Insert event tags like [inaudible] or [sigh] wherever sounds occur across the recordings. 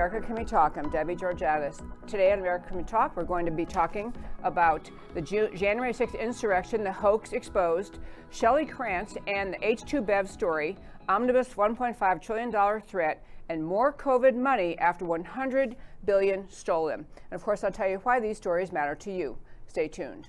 America Can We Talk. I'm Debbie Georgatos. Today on America Can We Talk, we're going to be talking about the Ju- January 6th insurrection, the hoax exposed, Shelli Kranz and the H2 Bev story, omnibus $1.5 trillion threat, and more COVID money after 100 billion stolen. And of course, I'll tell you why these stories matter to you. Stay tuned.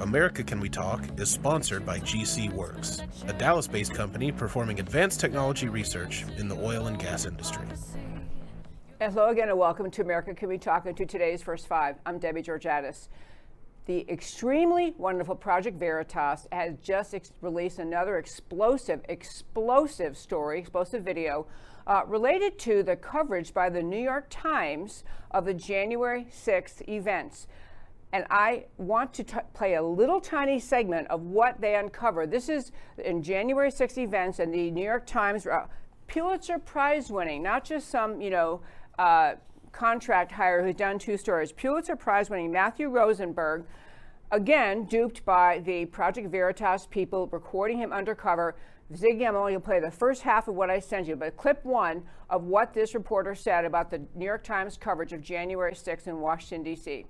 America Can We Talk is sponsored by GC Works, a Dallas based company performing advanced technology research in the oil and gas industry. Hello again, and welcome to America Can We Talk and to today's First Five. I'm Debbie Georgatos. The extremely wonderful Project Veritas has just released another explosive, explosive story, explosive video uh, related to the coverage by the New York Times of the January 6th events and I want to play a little tiny segment of what they uncovered. This is in January 6 events, and the New York Times uh, Pulitzer Prize winning, not just some, you know, uh, contract hire who's done two stories. Pulitzer Prize winning Matthew Rosenberg, again duped by the Project Veritas people recording him undercover. Ziggy, I'm only going to play the first half of what I sent you, but clip one of what this reporter said about the New York Times coverage of January 6 in Washington, D.C.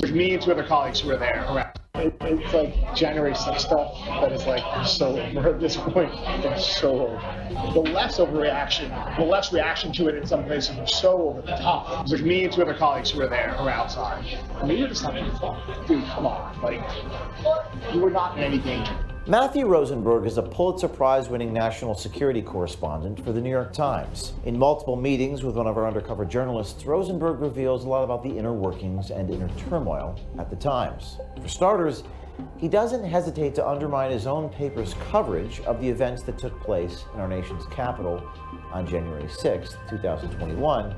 There's me and two other colleagues who were there. It, it's like January 6th stuff that is like so over at this point. It's so over. The less overreaction, the less reaction to it in some places was so over the top. It was like me and two other colleagues who were there, who were outside. And we were just having fun. Dude, come on. Like, you were not in any danger. Matthew Rosenberg is a Pulitzer Prize winning national security correspondent for the New York Times. In multiple meetings with one of our undercover journalists, Rosenberg reveals a lot about the inner workings and inner turmoil at the Times. For starters, he doesn't hesitate to undermine his own paper's coverage of the events that took place in our nation's capital on January 6, 2021,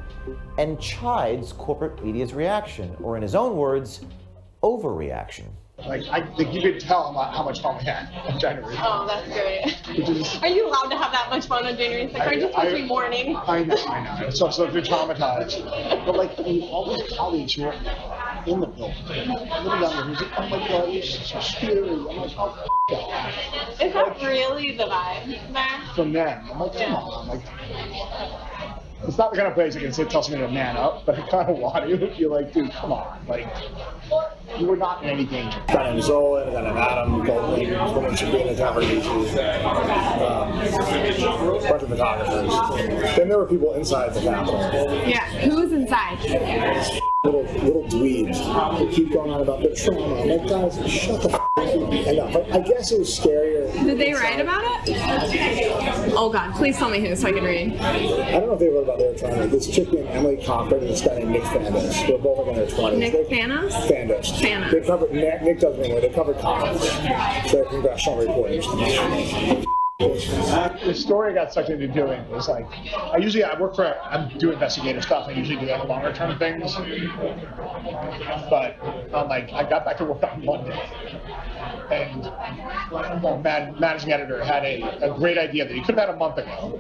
and chides corporate media's reaction, or in his own words, overreaction. Like, I think you could tell how much fun we had on January. Oh, that's great. Which is, [laughs] Are you allowed to have that much fun on January 6th? Aren't you supposed to be mourning? I know, I know. So, so they're traumatized. But like, all those colleagues who were in the building, little younger, who's like, oh my god, it's so scary. I'm like, oh, f-. Is that really the vibe there? From them. I'm like, come on. Like, it's not the kind of place you can sit, tell somebody to man up, but I kind of want to. You're like, dude, come on. Like, you were not in any danger. Got him Zolan, got him Adam, Goldman, women should be in the coverage. Um, bunch of photographers. Then there were people inside the Capitol. Yeah. Who's inside? Little little dweebs who keep going on about their trauma. I'm like, guys, shut the f- up. Enough. Like, I guess it was scarier. Did they write about it? Oh God, please tell me who so I can read. I don't know if they wrote about their trauma. This chick named Emily Cochrane and this guy named Nick Fandos. They're both like in their 20s. Nick They- Fanos? Fandos. Fanos. They covered, Nick, Nick doesn't anyway, they covered college. So they're congressional reporters. the story I got sucked into doing was like, I usually I work for I do investigative stuff. I usually do like longer term things, but um, like I got back to work on Monday, and man, managing editor had a, a great idea that he could have had a month ago,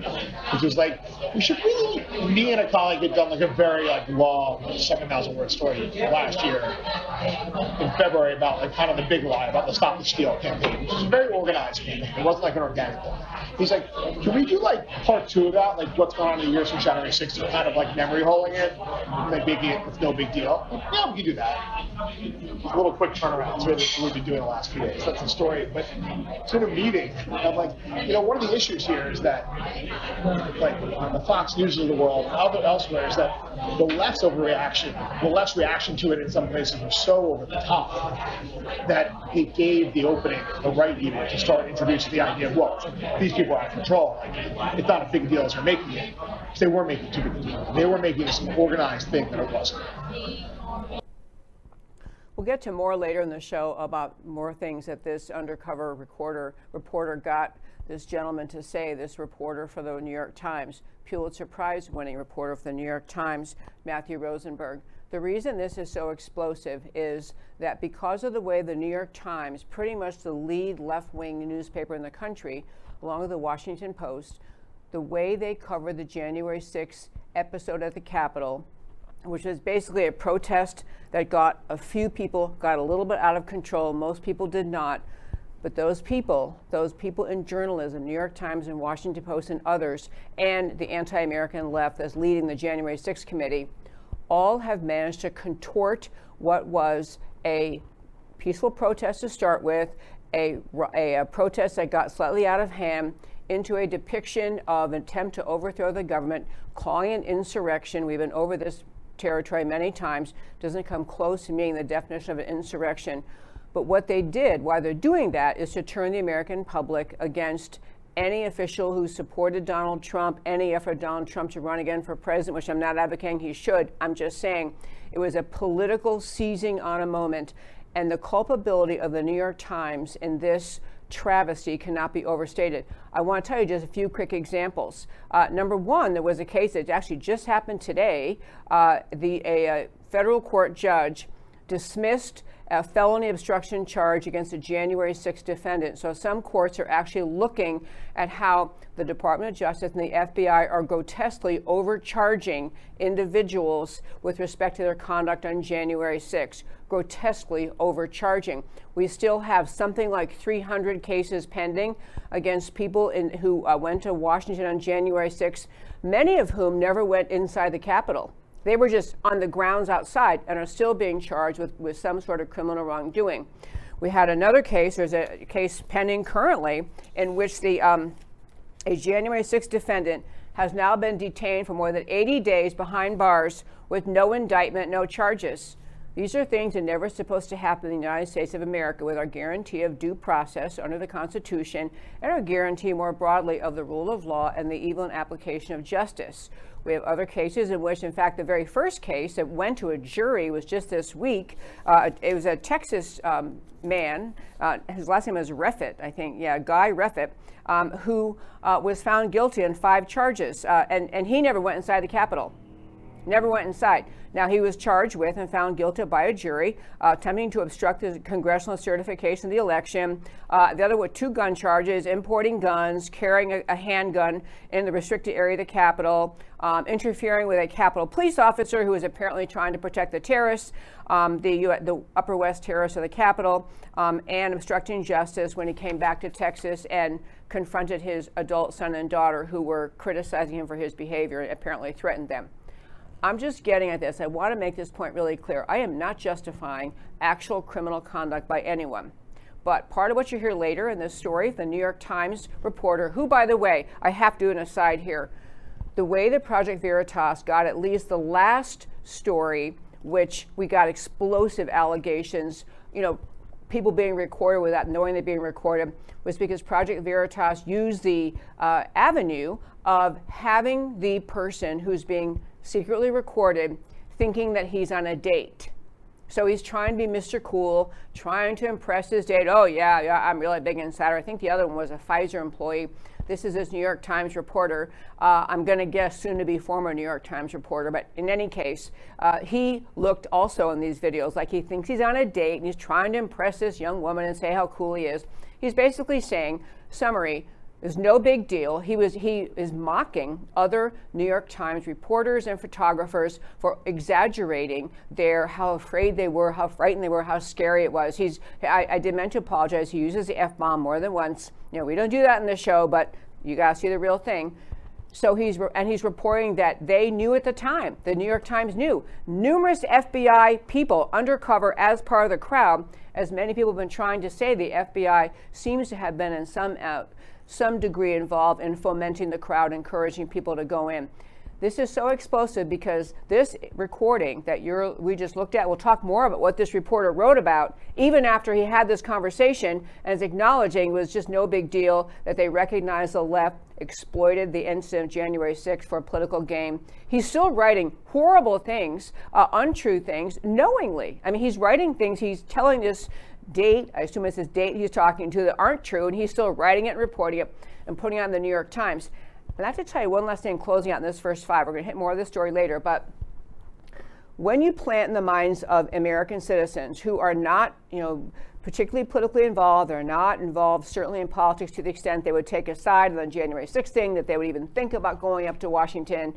which was like we should really. Me and a colleague had done like a very like long seven thousand word story last year in February about like kind of the big lie about the Stop the Steal campaign, which was a very organized campaign. It wasn't like an organic thing. He's like, can we do like part two of that, like what's going on in the years from January 6th, kind of like memory holing it, like making it it's no big deal. Yeah, we can do that. A little quick turnaround. So we've been doing the last days. That's the story. But it's in a meeting. I'm like, you know, one of the issues here is that, like, on the Fox News of the world, elsewhere, is that the less overreaction, the less reaction to it in some places was so over the top that it gave the opening, the right even, to start introducing the idea of, well, these people are out of control. Like, it's not a big deal as they're making it. They were making too big a deal. They were making this an organized thing that it wasn't. We'll get to more later in the show about more things that this undercover recorder reporter got this gentleman to say, this reporter for the New York Times, Pulitzer Prize winning reporter for the New York Times, Matthew Rosenberg. The reason this is so explosive is that because of the way the New York Times, pretty much the lead left wing newspaper in the country, along with the Washington Post, the way they covered the January 6th episode at the Capitol, which was basically a protest that got a few people got a little bit out of control. Most people did not. But those people, those people in journalism, New York Times and Washington Post and others, and the anti American left that's leading the January 6th committee, all have managed to contort what was a peaceful protest to start with, a, a, a, protest that got slightly out of hand, into a depiction of an attempt to overthrow the government, calling an insurrection. We've been over this territory many times, doesn't come close to meeting the definition of an insurrection. But what they did while they're doing that is to turn the American public against any official who supported Donald Trump, any effort Donald Trump to run again for president, which I'm not advocating he should. I'm just saying it was a political seizing on a moment. And the culpability of the New York Times in this travesty cannot be overstated. I want to tell you just a few quick examples. Uh, number one, there was a case that actually just happened today. Uh, the a, a federal court judge dismissed a felony obstruction charge against a January 6 defendant. So some courts are actually looking at how the Department of Justice and the FBI are grotesquely overcharging individuals with respect to their conduct on January 6. Grotesquely overcharging. We still have something like 300 cases pending against people in, who uh, went to Washington on January 6, many of whom never went inside the Capitol. They were just on the grounds outside and are still being charged with, with some sort of criminal wrongdoing. We had another case, there's a case pending currently, in which the um, a January 6th defendant has now been detained for more than 80 days behind bars with no indictment, no charges. These are things that never supposed to happen in the United States of America with our guarantee of due process under the Constitution and our guarantee more broadly of the rule of law and the even application of justice. We have other cases in which, in fact, the very first case that went to a jury was just this week. Uh, it was a Texas um, man, uh, his last name is Reffitt, I think, yeah, Guy Reffitt, um, who uh, was found guilty on five charges, uh, and, and he never went inside the Capitol. Never went inside. Now, he was charged with and found guilty by a jury, uh, attempting to obstruct the congressional certification of the election. Uh, the other were two gun charges importing guns, carrying a, a handgun in the restricted area of the Capitol, um, interfering with a Capitol police officer who was apparently trying to protect the terrorists, um, the, the Upper West terraces of the Capitol, um, and obstructing justice when he came back to Texas and confronted his adult son and daughter who were criticizing him for his behavior and apparently threatened them. I'm just getting at this. I want to make this point really clear. I am not justifying actual criminal conduct by anyone. But part of what you hear later in this story, the New York Times reporter, who, by the way, I have to do an aside here, the way that Project Veritas got at least the last story, which we got explosive allegations, you know, people being recorded without knowing they're being recorded, was because Project Veritas used the uh, avenue of having the person who's being secretly recorded thinking that he's on a date. So he's trying to be Mr. Cool, trying to impress his date. Oh, yeah, yeah, I'm really big insider. I think the other one was a Pfizer employee. This is this New York Times reporter. Uh, I'm going to guess soon to be former New York Times reporter. But in any case, uh, he looked also in these videos like he thinks he's on a date and he's trying to impress this young woman and say how cool he is. He's basically saying, summary, it's no big deal. He was he is mocking other New York Times reporters and photographers for exaggerating their how afraid they were, how frightened they were, how scary it was. He's I, I did meant to apologize. He uses the f bomb more than once. You know we don't do that in the show, but you gotta see the real thing. So he's and he's reporting that they knew at the time. The New York Times knew numerous FBI people undercover as part of the crowd. As many people have been trying to say, the FBI seems to have been in some. Uh, some degree involved in fomenting the crowd, encouraging people to go in. This is so explosive because this recording that you're, we just looked at, we'll talk more about what this reporter wrote about, even after he had this conversation and is acknowledging it was just no big deal that they recognized the left exploited the incident of January 6th for a political game. He's still writing horrible things, uh, untrue things, knowingly. I mean, he's writing things, he's telling this date, I assume it's his date he's talking to, that aren't true, and he's still writing it and reporting it. and putting it on the New York Times. And I have to tell you one last thing closing out in this first five. We're going to hit more of this story later, but when you plant in the minds of American citizens who are not, you know, particularly politically involved, they're not involved certainly in politics to the extent they would take a side on the January 6th thing, that they would even think about going up to Washington.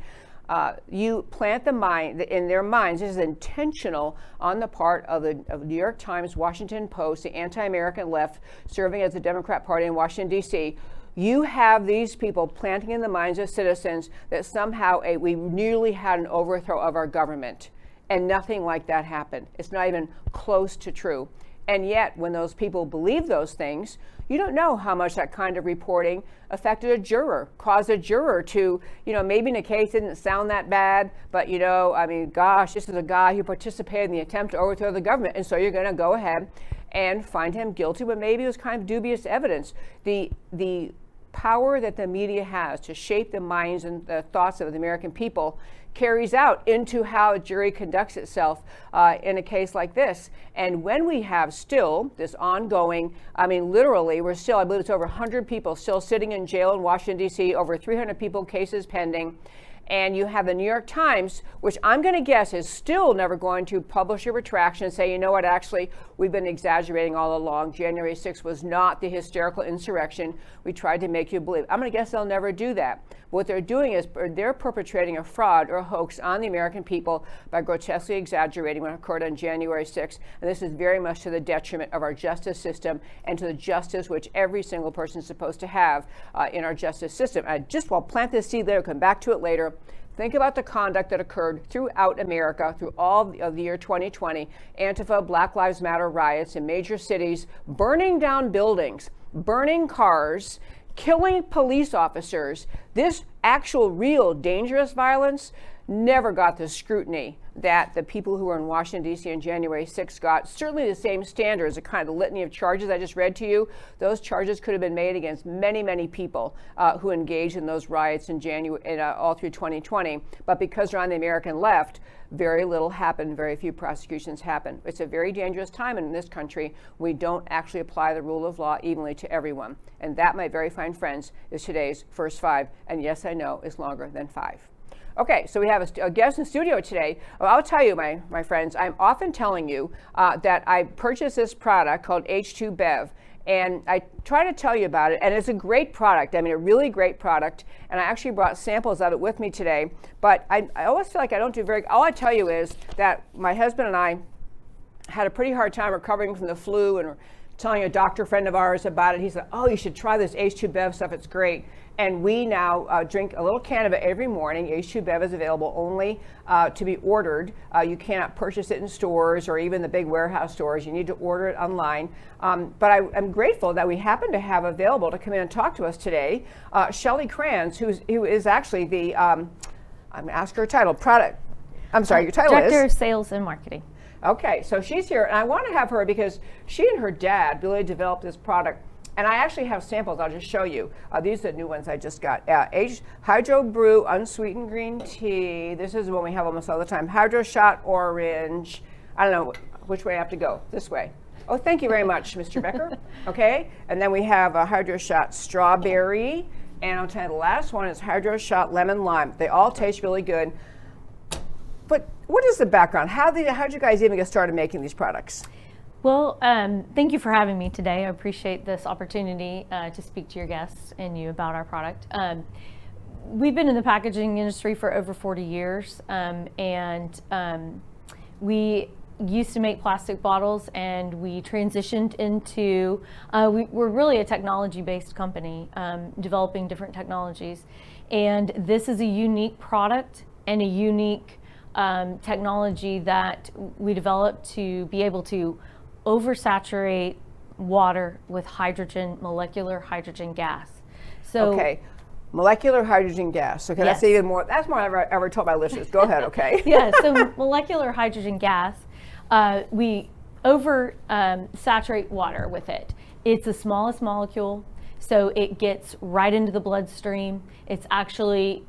Uh, you plant the mind in their minds. This is intentional on the part of the of New York Times, Washington Post, the anti-American left, serving as the Democrat Party in Washington D.C. You have these people planting in the minds of citizens that somehow a, we nearly had an overthrow of our government, and nothing like that happened. It's not even close to true. And yet, when those people believe those things, you don't know how much that kind of reporting affected a juror, caused a juror to, you know, maybe in a case didn't sound that bad, but, you know, I mean, gosh, this is a guy who participated in the attempt to overthrow the government. And so you're going to go ahead and find him guilty, but maybe it was kind of dubious evidence. The, the power that the media has to shape the minds and the thoughts of the American people carries out into how a jury conducts itself uh, in a case like this. And when we have still this ongoing, I mean, literally, we're still, I believe it's over 100 people still sitting in jail in Washington, D.C., over 300 people, cases pending and you have the New York Times, which I'm going to guess is still never going to publish a retraction and say, you know what, actually, we've been exaggerating all along. January 6th was not the hysterical insurrection we tried to make you believe. I'm going to guess they'll never do that. What they're doing is they're perpetrating a fraud or a hoax on the American people by grotesquely exaggerating what occurred on January 6th. And this is very much to the detriment of our justice system and to the justice which every single person is supposed to have uh, in our justice system. I just will plant this seed there, come back to it later. Think about the conduct that occurred throughout America through all of the year 2020 Antifa, Black Lives Matter riots in major cities, burning down buildings, burning cars, killing police officers, this actual, real, dangerous violence never got the scrutiny that the people who were in Washington, D.C. on January 6th got. Certainly the same standards, the kind of litany of charges I just read to you. Those charges could have been made against many, many people uh, who engaged in those riots in January, uh, all through 2020. But because they're on the American left, very little happened, very few prosecutions happened. It's a very dangerous time in this country. We don't actually apply the rule of law evenly to everyone. And that, my very fine friends, is today's first five. And yes, I know is longer than five. Okay, so we have a, a, guest in the studio today. Well, I'll tell you, my, my friends, I'm often telling you uh, that I purchased this product called H2 Bev. And I try to tell you about it, and it's a great product. I mean, a really great product. And I actually brought samples of it with me today. But I, I always feel like I don't do very. All I tell you is that my husband and I had a pretty hard time recovering from the flu, and telling a doctor friend of ours about it. He said, "Oh, you should try this H2 Bev stuff. It's great." And we now uh, drink a little can of it every morning. H2 Bev is available only uh, to be ordered. Uh, you cannot purchase it in stores or even the big warehouse stores. You need to order it online. Um, but I, am grateful that we happen to have available to come in and talk to us today uh, Shelli Kranz, who's, who is actually the, um, I'm going to ask her title, product. I'm sorry, your title Director is? Director of Sales and Marketing. Okay, so she's here, and I want to have her because she and her dad really developed this product and I actually have samples. I'll just show you. Uh, these are the new ones I just got. Uh, Hydro Brew Unsweetened Green Tea. This is one we have almost all the time. Hydro Shot Orange. I don't know which way I have to go. This way. Oh, thank you very much, Mr. Becker. [laughs] Okay, and then we have a Hydro Shot Strawberry. And I'll tell you the last one is Hydro Shot Lemon Lime. They all taste really good. But what is the background? How did, how did you guys even get started making these products? Well, um, thank you for having me today. I appreciate this opportunity uh, to speak to your guests and you about our product. Um, we've been in the packaging industry for over 40 years, um, and um, we used to make plastic bottles and we transitioned into, uh, we, are really a technology based company um, developing different technologies. And this is a unique product and a unique um, technology that we developed to be able to oversaturate water with hydrogen, molecular hydrogen gas. So okay. Molecular hydrogen gas. Okay, yes. that's even more. That's more I've ever, ever told my listeners. Go ahead. Okay. [laughs] yeah. So molecular hydrogen gas, uh, we over um, saturate water with it. It's the smallest molecule, so it gets right into the bloodstream. It's actually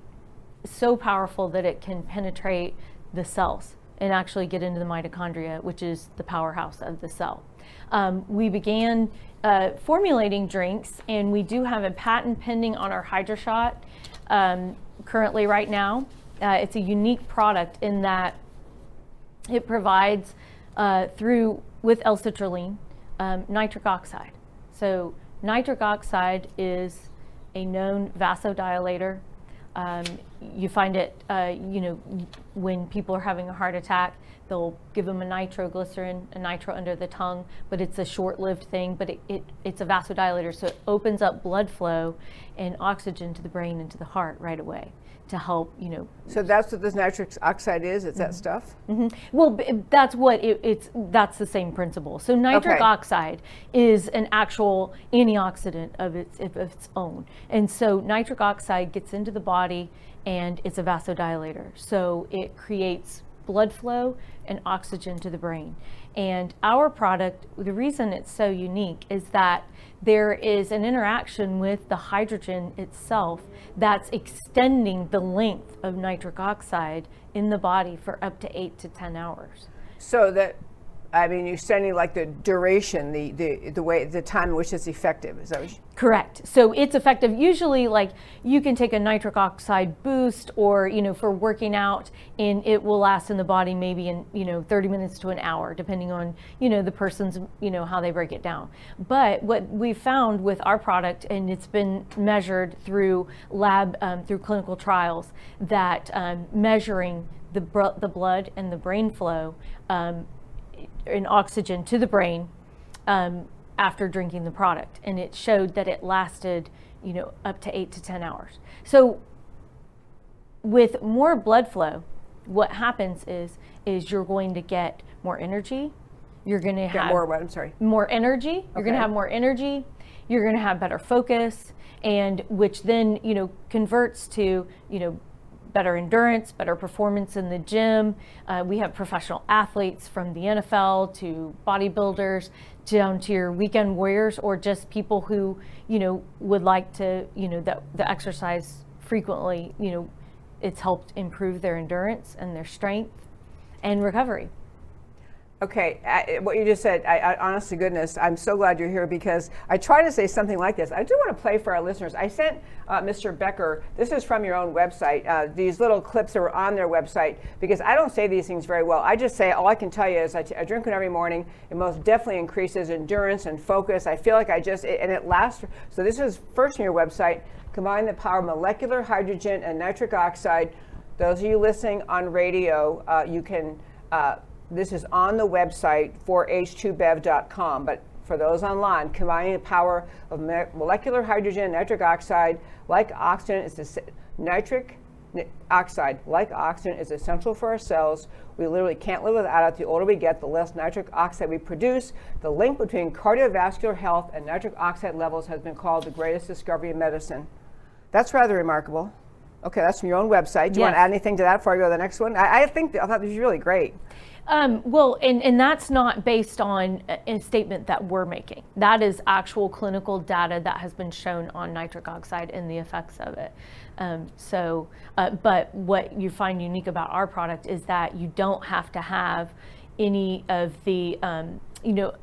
so powerful that it can penetrate the cells and actually get into the mitochondria, which is the powerhouse of the cell. Um, we began uh, formulating drinks, and we do have a patent pending on our HydroShot um, currently right now. Uh, it's a unique product in that it provides uh, through with L-citrulline um, nitric oxide. So nitric oxide is a known vasodilator. Um, you find it, uh, you know, when people are having a heart attack, they'll give them a nitroglycerin, a nitro under the tongue, but it's a short-lived thing, but it, it, it's a vasodilator, so it opens up blood flow and oxygen to the brain and to the heart right away to help, you know. So that's what this nitric oxide is. It's mm-hmm. that stuff. Mm-hmm. Well, that's what it, it's. That's the same principle. So nitric okay. oxide is an actual antioxidant of its of its own, and so nitric oxide gets into the body, and it's a vasodilator. So it creates blood flow and oxygen to the brain. And our product, the reason it's so unique is that there is an interaction with the hydrogen itself that's extending the length of nitric oxide in the body for up to eight to 10 hours. So that I mean, you're sending like the duration, the, the, the way, the time in which it's effective. Is that Correct. So it's effective. Usually, like you can take a nitric oxide boost, or you know, for working out, and it will last in the body maybe in you know 30 minutes to an hour, depending on you know the person's you know how they break it down. But what we found with our product, and it's been measured through lab um, through clinical trials, that um, measuring the, the blood and the brain flow um, in oxygen to the brain um, after drinking the product, and it showed that it lasted, you know, up to eight to ten hours. So, with more blood flow, what happens is is you're going to get more energy. You're going to have more. I'm sorry. More energy. You're okay. going to have more energy. You're going to have better focus, and which then you know converts to you know better endurance, better performance in the gym. Uh, we have professional athletes from the NFL to bodybuilders down to your weekend warriors or just people who, you know, would like to, you know, that the exercise frequently, you know, it's helped improve their endurance and their strength and recovery. Okay, I, what you just said, I, I, goodness, I'm so glad you're here because I try to say something like this. I do want to play for our listeners. I sent uh, Mr. Becker, this is from your own website, uh, these little clips that were on their website because I don't say these things very well. I just say, all I can tell you is I, t- I drink it every morning. It most definitely increases endurance and focus. I feel like I just, it, and it lasts. So this is first on your website, combine the power of molecular hydrogen and nitric oxide. Those of you listening on radio, uh, you can uh, this is on the website for h2bev.com, but for those online, combining the power of molecular hydrogen and nitric oxide, like oxygen, is the nitric oxide, like oxygen, is essential for our cells. We literally can't live without it. The older we get, the less nitric oxide we produce. The link between cardiovascular health and nitric oxide levels has been called the greatest discovery in medicine. That's rather remarkable. Okay, that's from your own website. Do you yes. want to add anything to that before I go to the next one? I, I think I thought this was really great. Um, well, and, and that's not based on a, statement that we're making. That is actual clinical data that has been shown on nitric oxide and the effects of it. Um, so, uh, but what you find unique about our product is that you don't have to have any of the, um, you know,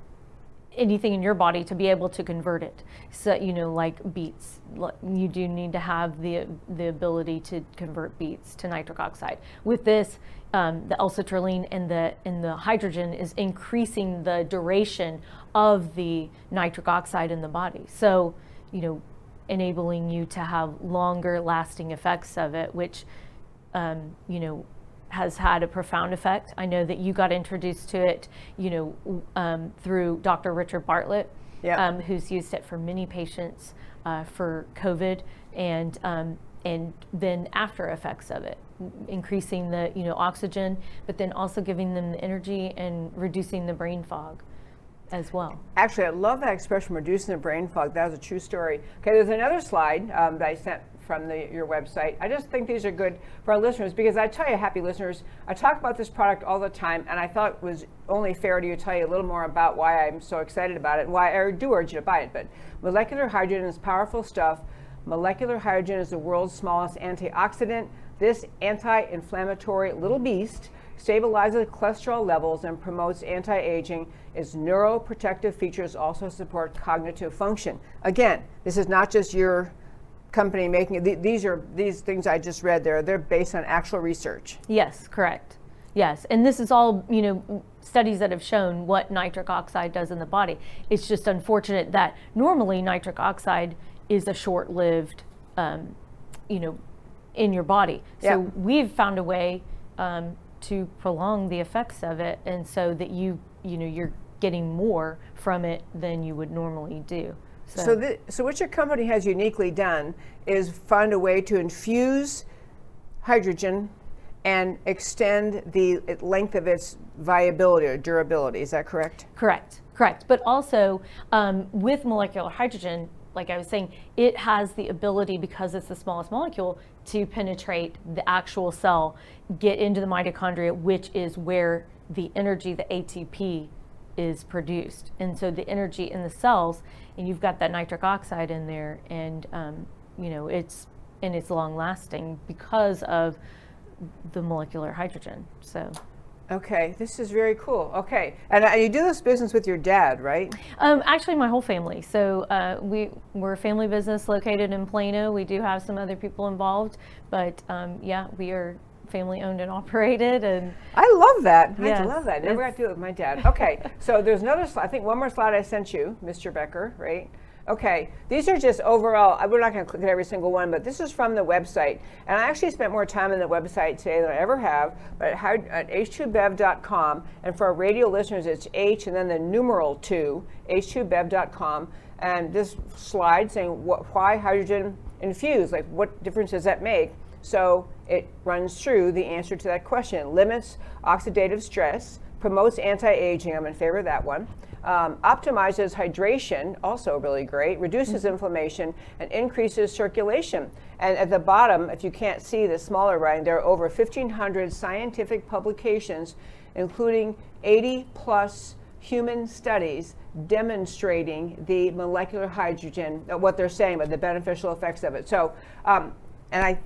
anything in your body to be able to convert it. So, you know, like beets, you do need to have the, the ability to convert beets to nitric oxide. With this, um, the L-citrulline and the, and the hydrogen is increasing the duration of the nitric oxide in the body. So, you know, enabling you to have longer lasting effects of it, which, um, you know, has had a profound effect. I know that you got introduced to it, you know, um, through Dr. Richard Bartlett, yep. um, who's used it for many patients uh, for COVID, and um, and then after effects of it, increasing the you know oxygen, but then also giving them the energy and reducing the brain fog as well. Actually, I love that expression, reducing the brain fog. That was a true story. Okay, there's another slide um, that I sent from the, your website. I just think these are good for our listeners because I tell you, happy listeners, I talk about this product all the time, and I thought it was only fair to you tell you a little more about why I'm so excited about it and why I do urge you to buy it. But molecular hydrogen is powerful stuff. Molecular hydrogen is the world's smallest antioxidant. This anti inflammatory little beast stabilizes cholesterol levels, and promotes anti aging. Its neuroprotective features also support cognitive function. Again, this is not just your company making it. These are these things I just read there. They're based on actual research. Yes, correct. Yes, and this is all you know studies that have shown what nitric oxide does in the body. It's just unfortunate that normally nitric oxide is a short-lived, um, you know, in your body. So Yeah. we've found a way um, to prolong the effects of it, and so that you you know you're getting more from it than you would normally do. So, so, thi- so what your company has uniquely done is find a way to infuse hydrogen and extend the length of its viability or durability. Is that correct? Correct, correct. But also um, with molecular hydrogen, like I was saying, it has the ability, because it's the smallest molecule, to penetrate the actual cell, get into the mitochondria, which is where the energy, the ATP, is produced. And so the energy in the cells, and you've got that nitric oxide in there, and um, you know it's and it's long lasting because of the molecular hydrogen. So. Okay, this is very cool. Okay, and uh, you do this business with your dad, right? Um, actually, my whole family. So uh, we we're a family business located in Plano. We do have some other people involved, but um, yeah, we are family owned and [laughs] operated. And I love that. I love that. Never got to do it with my dad. Okay, so there's another slide. I think one more slide I sent you, Mr. Becker, right? Okay, these are just overall. We're not going to click at every single one, but this is from the website. And I actually spent more time on the website today than I ever have. But at, at h2bev.com, and for our radio listeners, it's H and then the numeral two, h2bev.com. And this slide saying what, why hydrogen infused, like what difference does that make? So it runs through the answer to that question. Limits oxidative stress, promotes anti-aging. I'm in favor of that one. Um, optimizes hydration, also really great. Reduces inflammation and increases circulation. And at the bottom, if you can't see the smaller writing, there are over 1,500 scientific publications, including 80 plus human studies demonstrating the molecular hydrogen, uh, what they're saying about the beneficial effects of it. So, um, and I,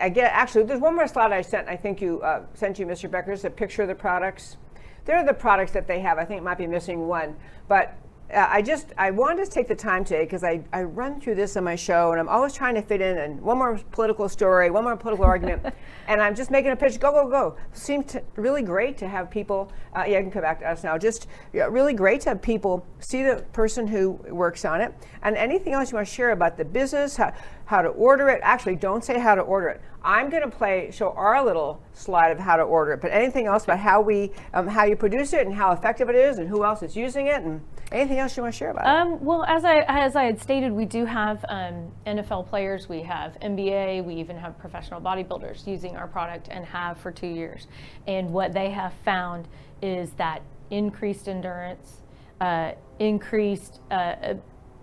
I get actually, there's one more slide I sent. I think you uh, sent you, Mr. Becker, is a picture of the products. They're the products that they have. I think it might be missing one, but uh, I just I wanted to take the time today because I, I run through this on my show and I'm always trying to fit in and one more political story, one more political argument, [laughs] and I'm just making a pitch. Go go go! Seems to, really great to have people. Uh, yeah, you can come back to us now. Just yeah, really great to have people see the person who works on it and anything else you want to share about the business, how, how to order it. Actually, don't say how to order it. I'm going to play show our little slide of how to order it, but anything else about how we um, how you produce it and how effective it is and who else is using it and anything else you want to share about it. Um, well, as I as I had stated, we do have um, NFL players, we have NBA, we even have professional bodybuilders using our product and have for two years. And what they have found is that increased endurance, uh, increased uh,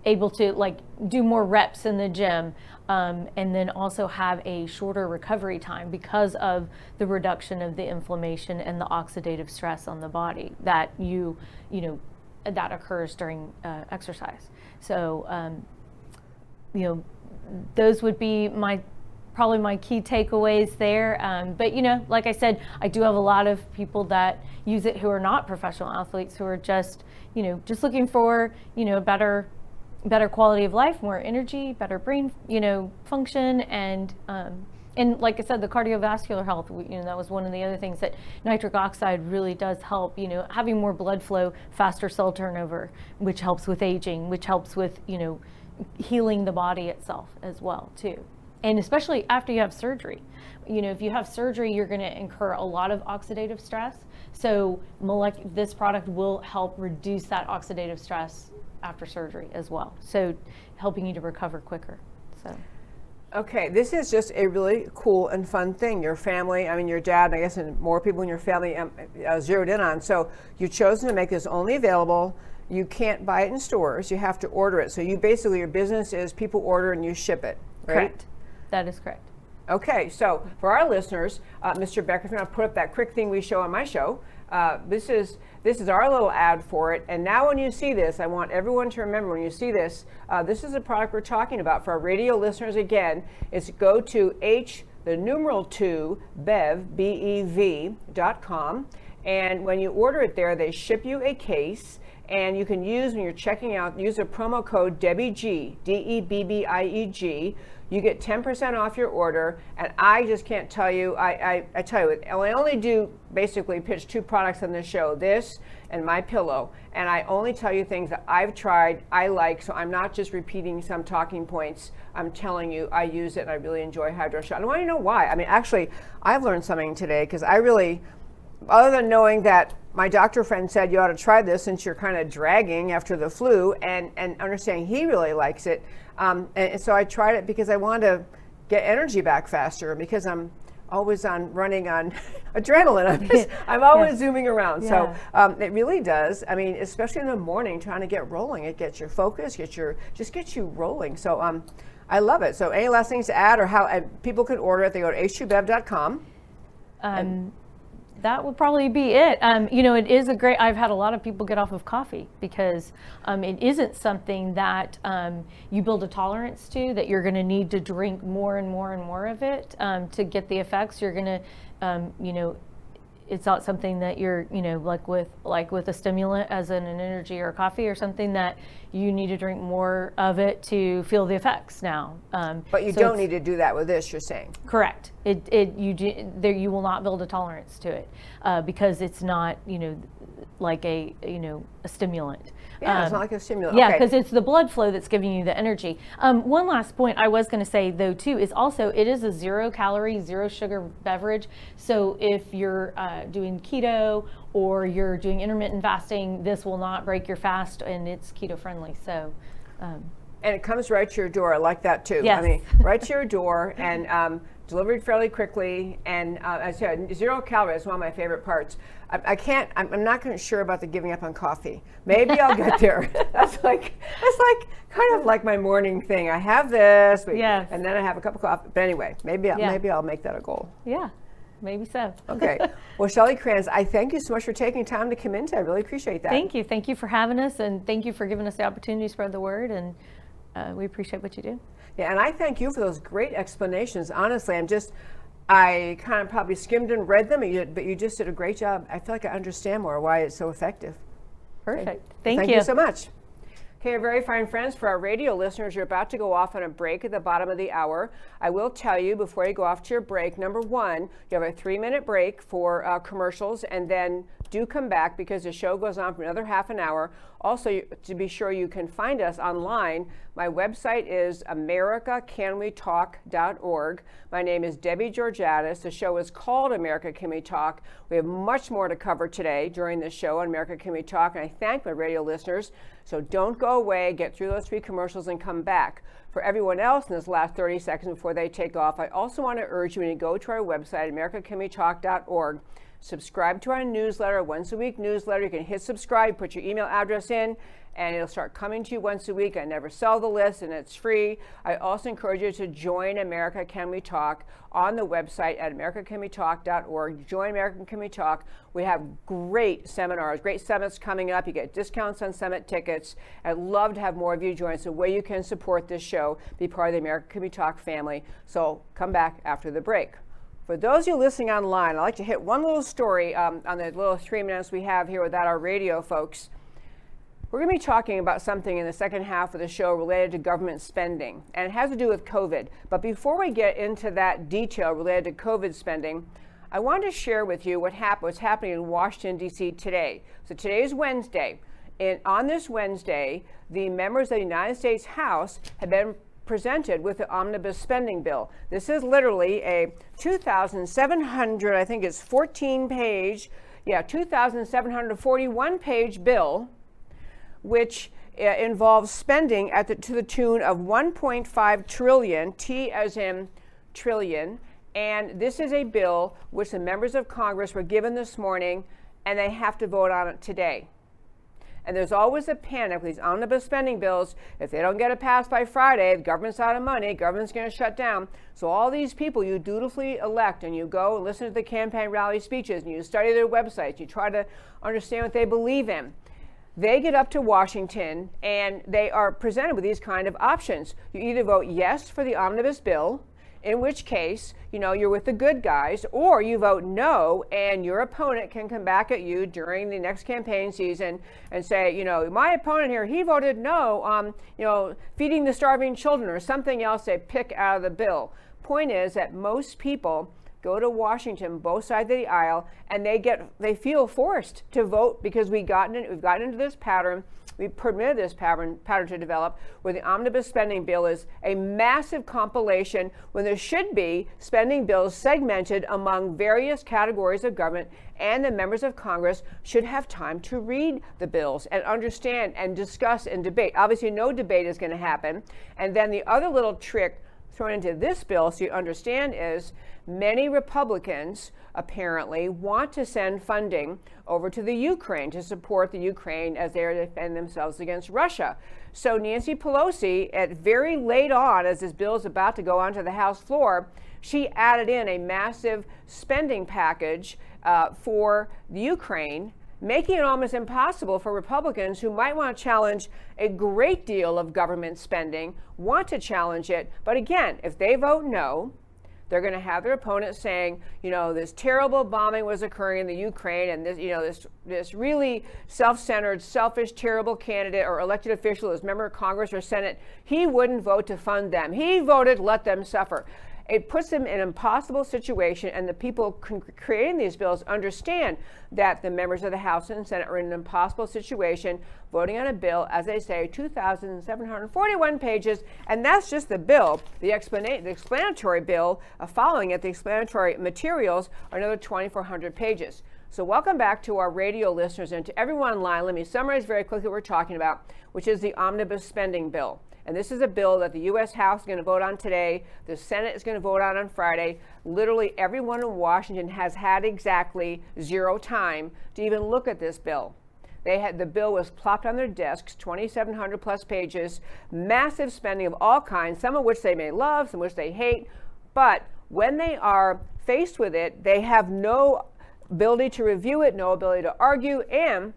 able to like do more reps in the gym. Um, and then also have a shorter recovery time because of the reduction of the inflammation and the oxidative stress on the body that you, you know, that occurs during uh, exercise. So, um, you know, those would be my probably my key takeaways there. Um, but you know, like I said, I do have a lot of people that use it who are not professional athletes who are just you know just looking for you know better better quality of life, more energy, better brain you know function, and um, and like I said, the cardiovascular health. You know, that was one of the other things that nitric oxide really does help. You know, having more blood flow, faster cell turnover, which helps with aging, which helps with you know healing the body itself as well too and especially after you have surgery you know if you have surgery you're going to incur a lot of oxidative stress so this product will help reduce that oxidative stress after surgery as well so helping you to recover quicker so Okay, this is just a really cool and fun thing. Your family, I mean, your dad, and I guess, and more people in your family um, uh, zeroed in on. So you've chosen to make this only available. You can't buy it in stores. You have to order it. So you basically, your business is people order and you ship it, right? correct that is correct Okay, so for our listeners, uh, Mr. Becker, if you want to put up that quick thing we show on my show, uh, this is this is our little ad for it. And now, when you see this, I want everyone to remember when you see this, uh, this is the product we're talking about. For our radio listeners, again, is go to H, the numeral two, bev, B E V, dot com. And when you order it there, they ship you a case and you can use when you're checking out, use a promo code DebbieG, D E B B I E G. You get 10% off your order, and I just can't tell you. I, I, I tell you, I only do basically pitch two products on this show: this and my pillow. And I only tell you things that I've tried, I like. So I'm not just repeating some talking points. I'm telling you, I use it, and I really enjoy Hydro Shot. And I want to know why. I mean, actually, I've learned something today because I really other than knowing that my doctor friend said you ought to try this since you're kind of dragging after the flu and, and understanding he really likes it. Um, and, and so I tried it because I wanted to get energy back faster because I'm always on running on [laughs] adrenaline. I'm, just, [laughs] I'm always yeah. zooming around. Yeah. So um, it really does. I mean, especially in the morning, trying to get rolling, it gets your focus, get your just gets you rolling. So um, I love it. So any last things to add, or how uh, people can order it? They go to h2bev.com. Um, that would probably be it. Um, you know, it is a great. I've had a lot of people get off of coffee because um, it isn't something that um, you build a tolerance to. That you're going to need to drink more and more and more of it um, to get the effects. You're going to, um, you know, it's not something that you're, you know, like with like with a stimulant as in an energy or coffee or something that you need to drink more of it to feel the effects now. Um, but you so don't need to do that with this. You're saying correct. It it you do, there you will not build a tolerance to it uh, because it's not you know like a you know a stimulant. Yeah, um, it's not like a stimulant. Yeah, because okay. it's the blood flow that's giving you the energy. Um, one last point I was going to say though too is also it is a zero calorie, zero sugar beverage. So if you're uh, doing keto or you're doing intermittent fasting, this will not break your fast, and it's keto friendly. So. Um, and it comes right to your door. I like that too. Yes. I mean, right to your [laughs] door, and um, delivered fairly quickly, and uh, I said zero calories is one of my favorite parts. I, I can't. I'm, I'm not sure about the giving up on coffee. Maybe I'll get there. [laughs] [laughs] that's like that's like kind of like my morning thing. I have this, yes. and then I have a cup of coffee. But anyway, maybe I'll, yeah. maybe I'll make that a goal. Yeah. Maybe so. okay. [laughs] Well, Shelli Kranz, I thank you so much for taking time to come in today. I really appreciate that. Thank you. Thank you for having us, and thank you for giving us the opportunity to spread the word. And uh, we appreciate what you do. Yeah, and I thank you for those great explanations. Honestly, I'm just, I kind of probably skimmed and read them, but you just did a great job. I feel like I understand more why it's so effective. Perfect. Okay. Thank, thank you. you so much. Okay, very fine friends, for our radio listeners, you're about to go off on a break at the bottom of the hour. I will tell you before you go off to your break, number one, you have a three minute break for uh, commercials, and then do come back because the show goes on for another half an hour. Also, to be sure you can find us online, my website is americacanwetalk.org. My name is Debbie Georgatos. The show is called America Can We Talk. We have much more to cover today during the show on America Can We Talk, and I thank my radio listeners. So don't go away, get through those three commercials, and come back. For everyone else in this last 30 seconds before they take off, I also want to urge you to go to our website, americacanwetalk.org, subscribe to our newsletter, once a week newsletter. You can hit subscribe, put your email address in, and it'll start coming to you once a week. I never sell the list and it's free. I also encourage you to join America Can We Talk on the website at americacanwetalk.org. Join America Can We Talk. We have great seminars, great summits coming up. You get discounts on summit tickets. I'd love to have more of you join. It's a way you can support this show, be part of the America Can We Talk family. So come back after the break. For those of you listening online, I'd like to hit one little story um, on the little three minutes we have here without our radio folks. We're going to be talking about something in the second half of the show related to government spending, and it has to do with COVID. But before we get into that detail related to COVID spending, I want to share with you what happened, what's happening in Washington, D.C. today. So today is Wednesday. And on this Wednesday, the members of the United States House have been presented with the omnibus spending bill. This is literally a 2,700, I think it's 14 page, yeah, 2,741 page bill, which uh, involves spending at the, to the tune of 1.5 trillion, T as in trillion. And this is a bill which the members of Congress were given this morning, and they have to vote on it today. And there's always a panic with these omnibus spending bills. If they don't get it passed by Friday, the government's out of money, government's going to shut down. So all these people you dutifully elect and you go and listen to the campaign rally speeches and you study their websites, you try to understand what they believe in. They get up to Washington and they are presented with these kind of options. You either vote yes for the omnibus bill, in which case, you know, you're with the good guys, or you vote no, and your opponent can come back at you during the next campaign season and say, you know, my opponent here, he voted no on, you know, feeding the starving children or something else they pick out of the bill. Point is that most people go to Washington, both sides of the aisle, and they get they feel forced to vote because we gotten we've gotten into this pattern. We permitted this pattern pattern to develop where the omnibus spending bill is a massive compilation when there should be spending bills segmented among various categories of government and the members of Congress should have time to read the bills and understand and discuss and debate. Obviously no debate is going to happen. And then the other little trick thrown into this bill so you understand is many Republicans apparently want to send funding over to the Ukraine to support the Ukraine as they defend themselves against Russia. So Nancy Pelosi, at very late on, as this bill is about to go onto the House floor, she added in a massive spending package uh, for the Ukraine making it almost impossible for Republicans who might want to challenge a great deal of government spending, want to challenge it. But again, if they vote no, they're going to have their opponent saying, you know, this terrible bombing was occurring in the Ukraine, and this, you know, this this really self-centered, selfish, terrible candidate or elected official, as member of Congress or Senate, he wouldn't vote to fund them. He voted let them suffer it puts them in an impossible situation, and the people creating these bills understand that the members of the House and Senate are in an impossible situation voting on a bill, as they say, 2,741 pages, and that's just the bill. The, explana- the explanatory bill uh, following it, the explanatory materials, are another 2,400 pages. So, welcome back to our radio listeners and to everyone online. Let me summarize very quickly what we're talking about, which is the omnibus spending bill. And this is a bill that the U.S. House is going to vote on today. The Senate is going to vote on on Friday. Literally everyone in Washington has had exactly zero time to even look at this bill. They had the bill was plopped on their desks, 2,700 plus pages, massive spending of all kinds, some of which they may love, some of which they hate. But when they are faced with it, they have no ability to review it, no ability to argue, and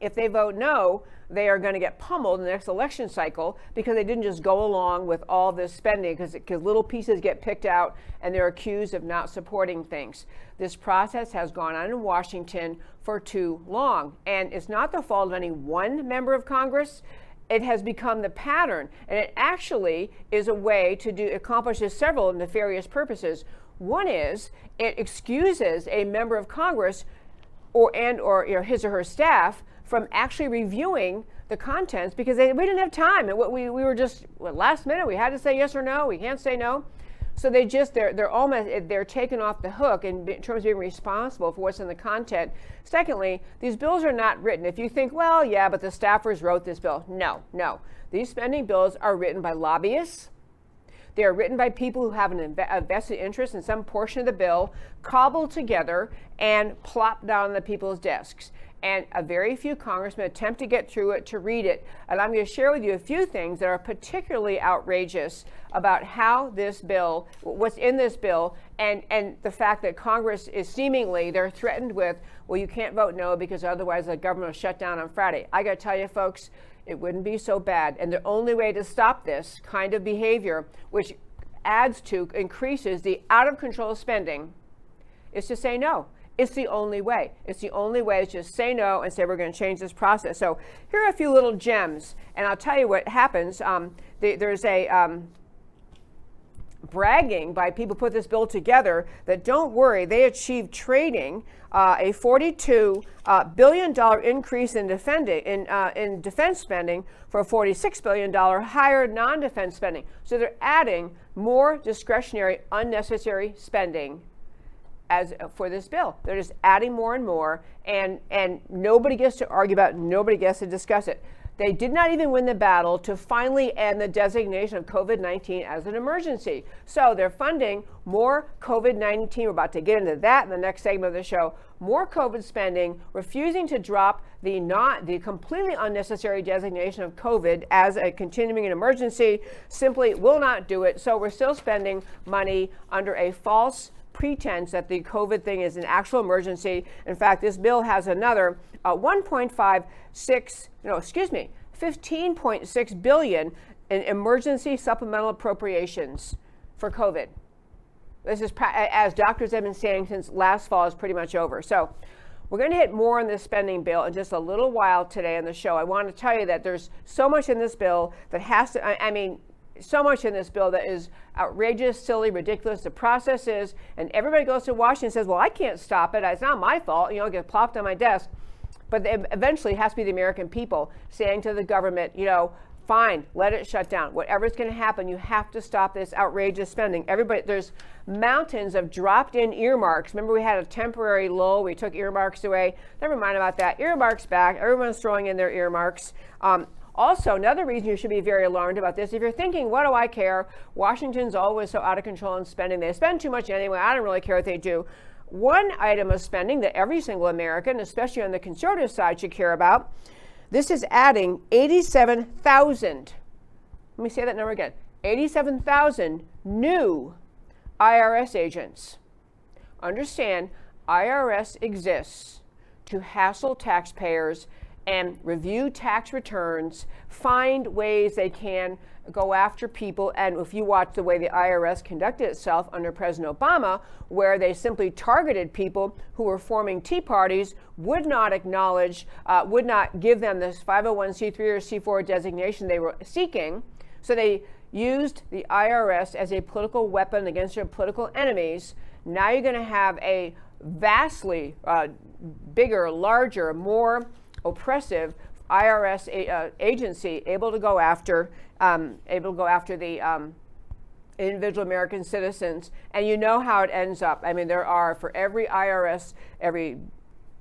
if they vote no, they are going to get pummeled in the next election cycle because they didn't just go along with all this spending because little pieces get picked out and they're accused of not supporting things. This process has gone on in Washington for too long. And it's not the fault of any one member of Congress it has become the pattern and it actually is a way to do accomplishes several nefarious purposes one is it excuses a member of congress or and or you know, his or her staff from actually reviewing the contents because they, we didn't have time. We, we were just last minute. We had to say yes or no. We can't say no. So they just they're they're almost eh, they're taken off the hook in, in, terms of being responsible for what's in the content. Secondly, these bills are not written. If you think, well, yeah, but the staffers wrote this bill. No, no. These spending bills are written by lobbyists. They are written by people who have an vested interest in some portion of the bill, cobbled together and plopped down on the people's desks and a very few congressmen attempt to get through it to read it. And I'm going to share with you a few things that are particularly outrageous about how this bill, what's in this bill, and, and the fact that Congress is seemingly, they're threatened with, well, you can't vote no because otherwise the government will shut down on Friday. I got to tell you, folks, it wouldn't be so bad. And the only way to stop this kind of behavior, which adds to, increases the out of control spending, is to say no. It's the only way. It's the only way is just say no and say we're going to change this process. So here are a few little gems, and I'll tell you what happens. Um, the, there's a um, bragging by people put this bill together that don't worry, they achieved trading uh, a 42 uh, billion dollar increase in, defending, in, uh, in defense spending for a 46 billion dollar higher non-defense spending. So they're adding more discretionary, unnecessary spending as uh, for this bill. They're just adding more and more, and and nobody gets to argue about. It, nobody gets to discuss it. They did not even win the battle to finally end the designation of COVID 19 as an emergency. So they're funding more COVID 19. We're about to get into that in the next segment of the show. More COVID spending, refusing to drop the not the completely unnecessary designation of COVID as a continuing an emergency, simply will not do it. So we're still spending money under a false pretense that the COVID thing is an actual emergency. In fact, this bill has another uh, 1.56, no, excuse me, 15.6 billion in emergency supplemental appropriations for COVID. This is, as doctors have been saying since last fall, is pretty much over. So we're going to hit more on this spending bill in just a little while today on the show. I want to tell you that there's so much in this bill that has to, I, I mean, so much in this bill that is outrageous, silly, ridiculous. The process is, and everybody goes to Washington and says, well, I can't stop it. It's not my fault. You know, it gets plopped on my desk. But eventually, it has to be the American people saying to the government, you know, fine, let it shut down. Whatever's going to happen, you have to stop this outrageous spending. Everybody, there's mountains of dropped in earmarks. Remember, we had a temporary lull. We took earmarks away. Never mind about that. Earmarks back. Everyone's throwing in their earmarks. Um, also, another reason you should be very alarmed about this, if you're thinking, what do I care? Washington's always so out of control in spending. They spend too much anyway. I don't really care what they do. One item of spending that every single American, especially on the conservative side, should care about this is adding 87,000. Let me say that number again 87,000 new IRS agents. Understand, IRS exists to hassle taxpayers and review tax returns, find ways they can go after people. And if you watch the way the IRS conducted itself under President Obama, where they simply targeted people who were forming Tea Parties, would not acknowledge, uh, would not give them this 501c3 or c4 designation they were seeking. So they used the IRS as a political weapon against their political enemies. Now you're going to have a vastly uh, bigger, larger, more oppressive IRS a, uh, agency able to go after um, able to go after the um, individual American citizens, and you know how it ends up. I mean, there are for every IRS, every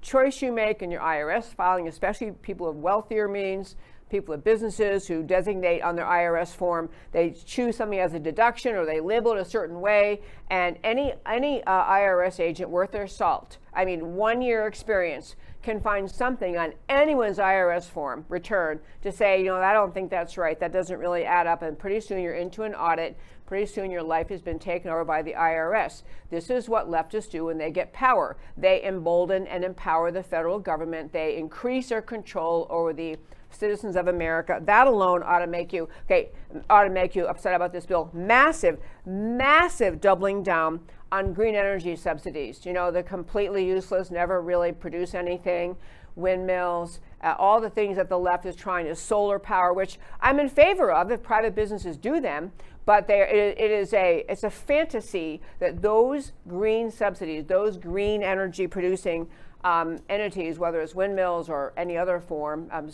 choice you make in your IRS filing, especially people of wealthier means, people with businesses who designate on their IRS form, they choose something as a deduction or they label it a certain way. And any any uh, IRS agent worth their salt, I mean, one year experience can find something on anyone's IRS form return to say, you know, I don't think that's right. That doesn't really add up. And pretty soon you're into an audit. Pretty soon your life has been taken over by the IRS. This is what leftists do when they get power. They embolden and empower the federal government. They increase their control over the citizens of America. That alone ought to make you okay, ought to make you upset about this bill. Massive, massive doubling down on green energy subsidies. You know, they're completely useless, never really produce anything. Windmills, uh, all the things that the left is trying to solar power, which I'm in favor of if private businesses do them. But there, it, it is a it's a fantasy that those green subsidies, those green energy producing um, entities, whether it's windmills or any other form, um,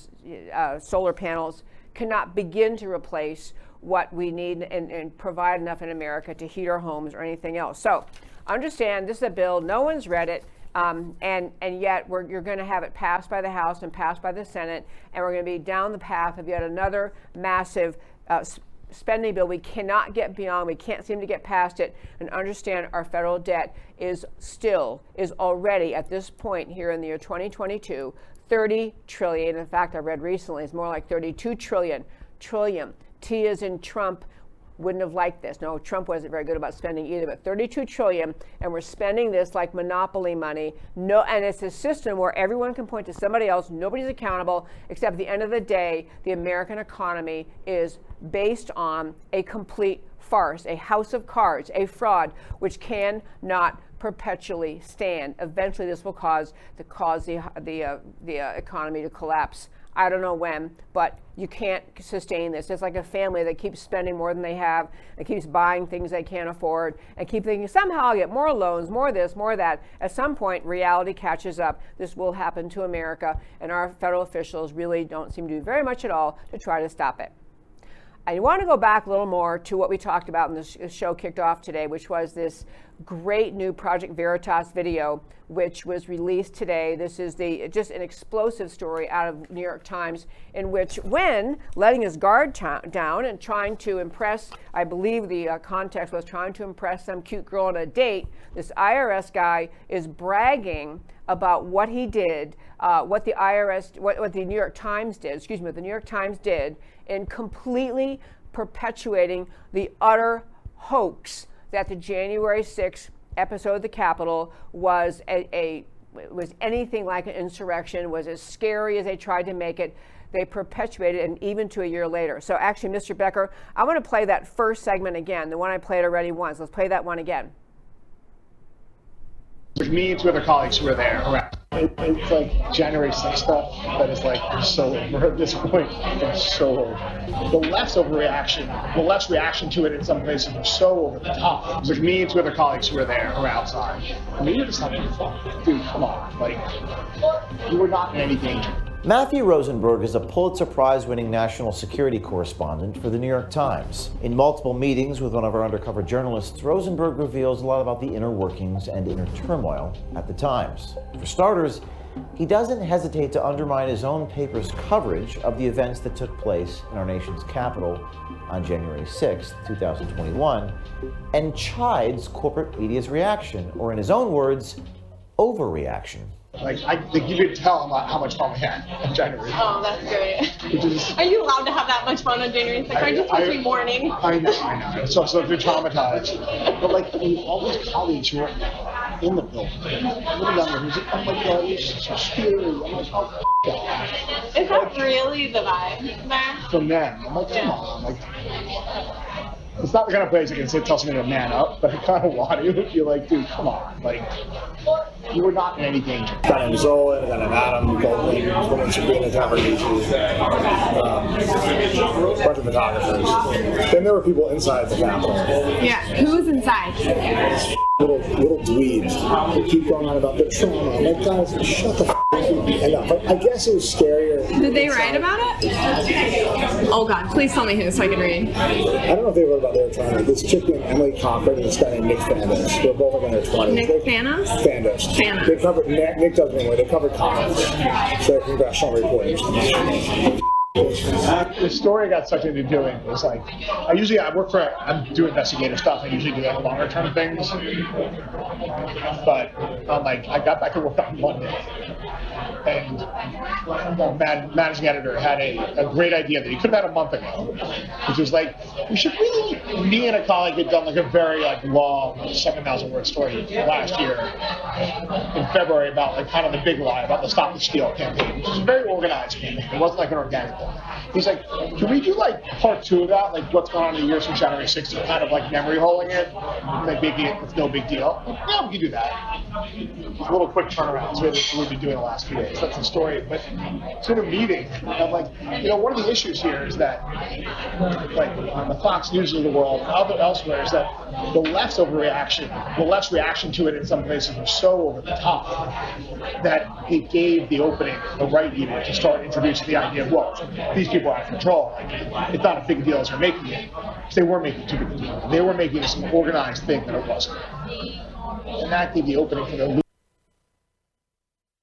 uh, solar panels, cannot begin to replace what we need and, and, provide enough in America to heat our homes or anything else. So understand this is a bill, no one's read it. Um, and, and yet you're going to have it passed by the House and passed by the Senate, and we're going to be down the path of yet another massive uh, spending bill we cannot get beyond. We can't seem to get past it and understand our federal debt is still, is already at this point here in the year 2022, 30 trillion. In fact, I read recently it's more like 32 trillion. Trillion. T is in Trump wouldn't have liked this. No, Trump wasn't very good about spending either, but 32 trillion, and we're spending this like monopoly money. No, and it's a system where everyone can point to somebody else. Nobody's accountable, except at the end of the day, the American economy is based on a complete farce, a house of cards, a fraud, which cannot perpetually stand. Eventually, this will cause the cause the the uh, the uh, economy to collapse. I don't know when, but you can't sustain this. It's like a family that keeps spending more than they have, and keeps buying things they can't afford, and keep thinking somehow I'll get more loans, more this, more that. At some point, reality catches up. This will happen to America, and our federal officials really don't seem to do very much at all to try to stop it. I want to go back a little more to what we talked about in the show kicked off today, which was this great new Project Veritas video, which was released today. This is the just an explosive story out of New York Times, in which when letting his guard t- down and trying to impress, I believe the uh, context was trying to impress some cute girl on a date, this IRS guy is bragging about what he did, uh, what the IRS, what, what the New York Times did, excuse me, what the New York Times did in completely perpetuating the utter hoax that the January 6th episode of the Capitol was a, a was anything like an insurrection, was as scary as they tried to make it. They perpetuated it, and even to a year later. So, actually, Mr. Becker, I want to play that first segment again, the one I played already once. Let's play that one again. There's me and two other colleagues who were there. It, it's like January 6th stuff that is like so over at this point. It's so over. The left's overreaction, the left's reaction to it in some places was so over the top. Like me and two other colleagues who were there, who were outside. And were just fun. Dude, come on. Like, you were not in any danger. Matthew Rosenberg is a Pulitzer Prize winning national security correspondent for the New York Times. In multiple meetings with one of our undercover journalists, Rosenberg reveals a lot about the inner workings and inner turmoil at the Times. For starters, he doesn't hesitate to undermine his own paper's coverage of the events that took place in our nation's capital on January 6, 2021, and chides corporate media's reaction, or in his own words, overreaction. Like, I think you could tell how how much fun we had on January. Oh, that's great. Which is, [laughs] Are you allowed to have that much fun on January 6th? Are you supposed to be mourning? I know, I know. So, so they're traumatized. But like, all these colleagues who were in the building, little younger, who's like, oh my god, is so scary. I'm like, oh. Is that really the vibe there? From them, I'm like, come on, like. It's not the kind of place you can sit tell somebody to man up, but I kind of want to. You're like, dude, come on, like, you were not in any danger. Got him Zolan, got him Adam Goldman, women Sabrina Tavernise, um, a bunch of photographers. Then there were people inside the Capitol. Yeah. Who's inside? Little little dweebs who keep going on about their trauma. I'm like, guys, shut the f- enough. Like, I guess it was scarier. Did they write about it? Oh God! Please tell me who so I can read. I don't know if they wrote about their trauma. This chick named Emily Cochrane and this guy named Nick Fandos. They're both like in their 20s. Nick They- Thanos? Fandos. Fandos. They covered Nick, Nick doesn't anyway. They covered college. So congressional reporters. The story I got sucked into doing was like, I usually I work for I do investigative stuff. I usually do like longer term things, but I'm like I got back to work on Monday, and man, managing editor had a, a great idea that he could have had a month ago, which was like we should really. Me and a colleague had done like a very like long seven thousand word story last year in February about like kind of the big lie about the Stop the Steal campaign, which was a very organized campaign. It wasn't like an organic thing. He's like, can we do like part two of that, like what's going on in the years from January 6th, kind of like memory holing it, like making it it's no big deal? Yeah, we can do that. It's a little quick turnaround. So we've been doing the last few days. That's the story. But it's in a meeting. I'm like, you know, one of the issues here is that, like on the Fox News of the world, other elsewhere, is that the left's overreaction, the left's reaction to it in some places was so over the top that it gave the opening, the right even, to start introducing the idea of, well, these people are out of control. Like, it's not a big deal as they're making it. they were making too big a deal. They were making this an organized thing that it wasn't. And that gave the opening for the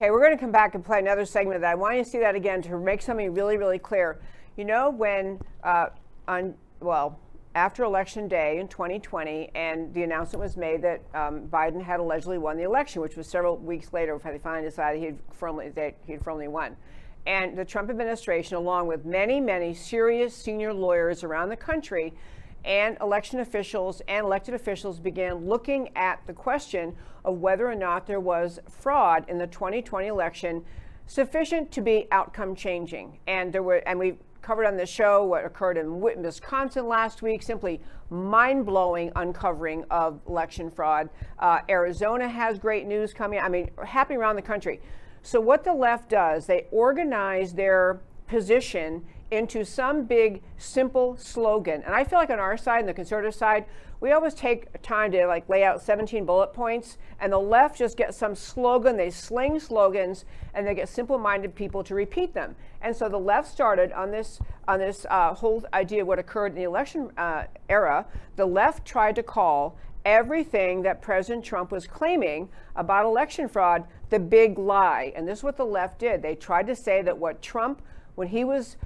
Okay, we're going to come back and play another segment of that. I want you to see that again to make something really, really clear. You know, when uh, on well after election day in 2020, and the announcement was made that um, Biden had allegedly won the election, which was several weeks later before they finally decided he had firmly that he had firmly won. And the Trump administration, along with many, many serious senior lawyers around the country, and election officials and elected officials began looking at the question of whether or not there was fraud in the 2020 election sufficient to be outcome changing. And there were, and we covered on the show what occurred in Wisconsin last week, simply mind blowing uncovering of election fraud. Uh, Arizona has great news coming. I mean, happening around the country. So, what the left does, they organize their position into some big simple slogan. And I feel like on our side, and the conservative side, we always take time to like lay out 17 bullet points, and the left just gets some slogan. They sling slogans, and they get simple-minded people to repeat them. And so the left started on this on this uh, whole idea of what occurred in the election uh, era. The left tried to call everything that President Trump was claiming about election fraud the big lie. And this is what the left did. They tried to say that what Trump, when he was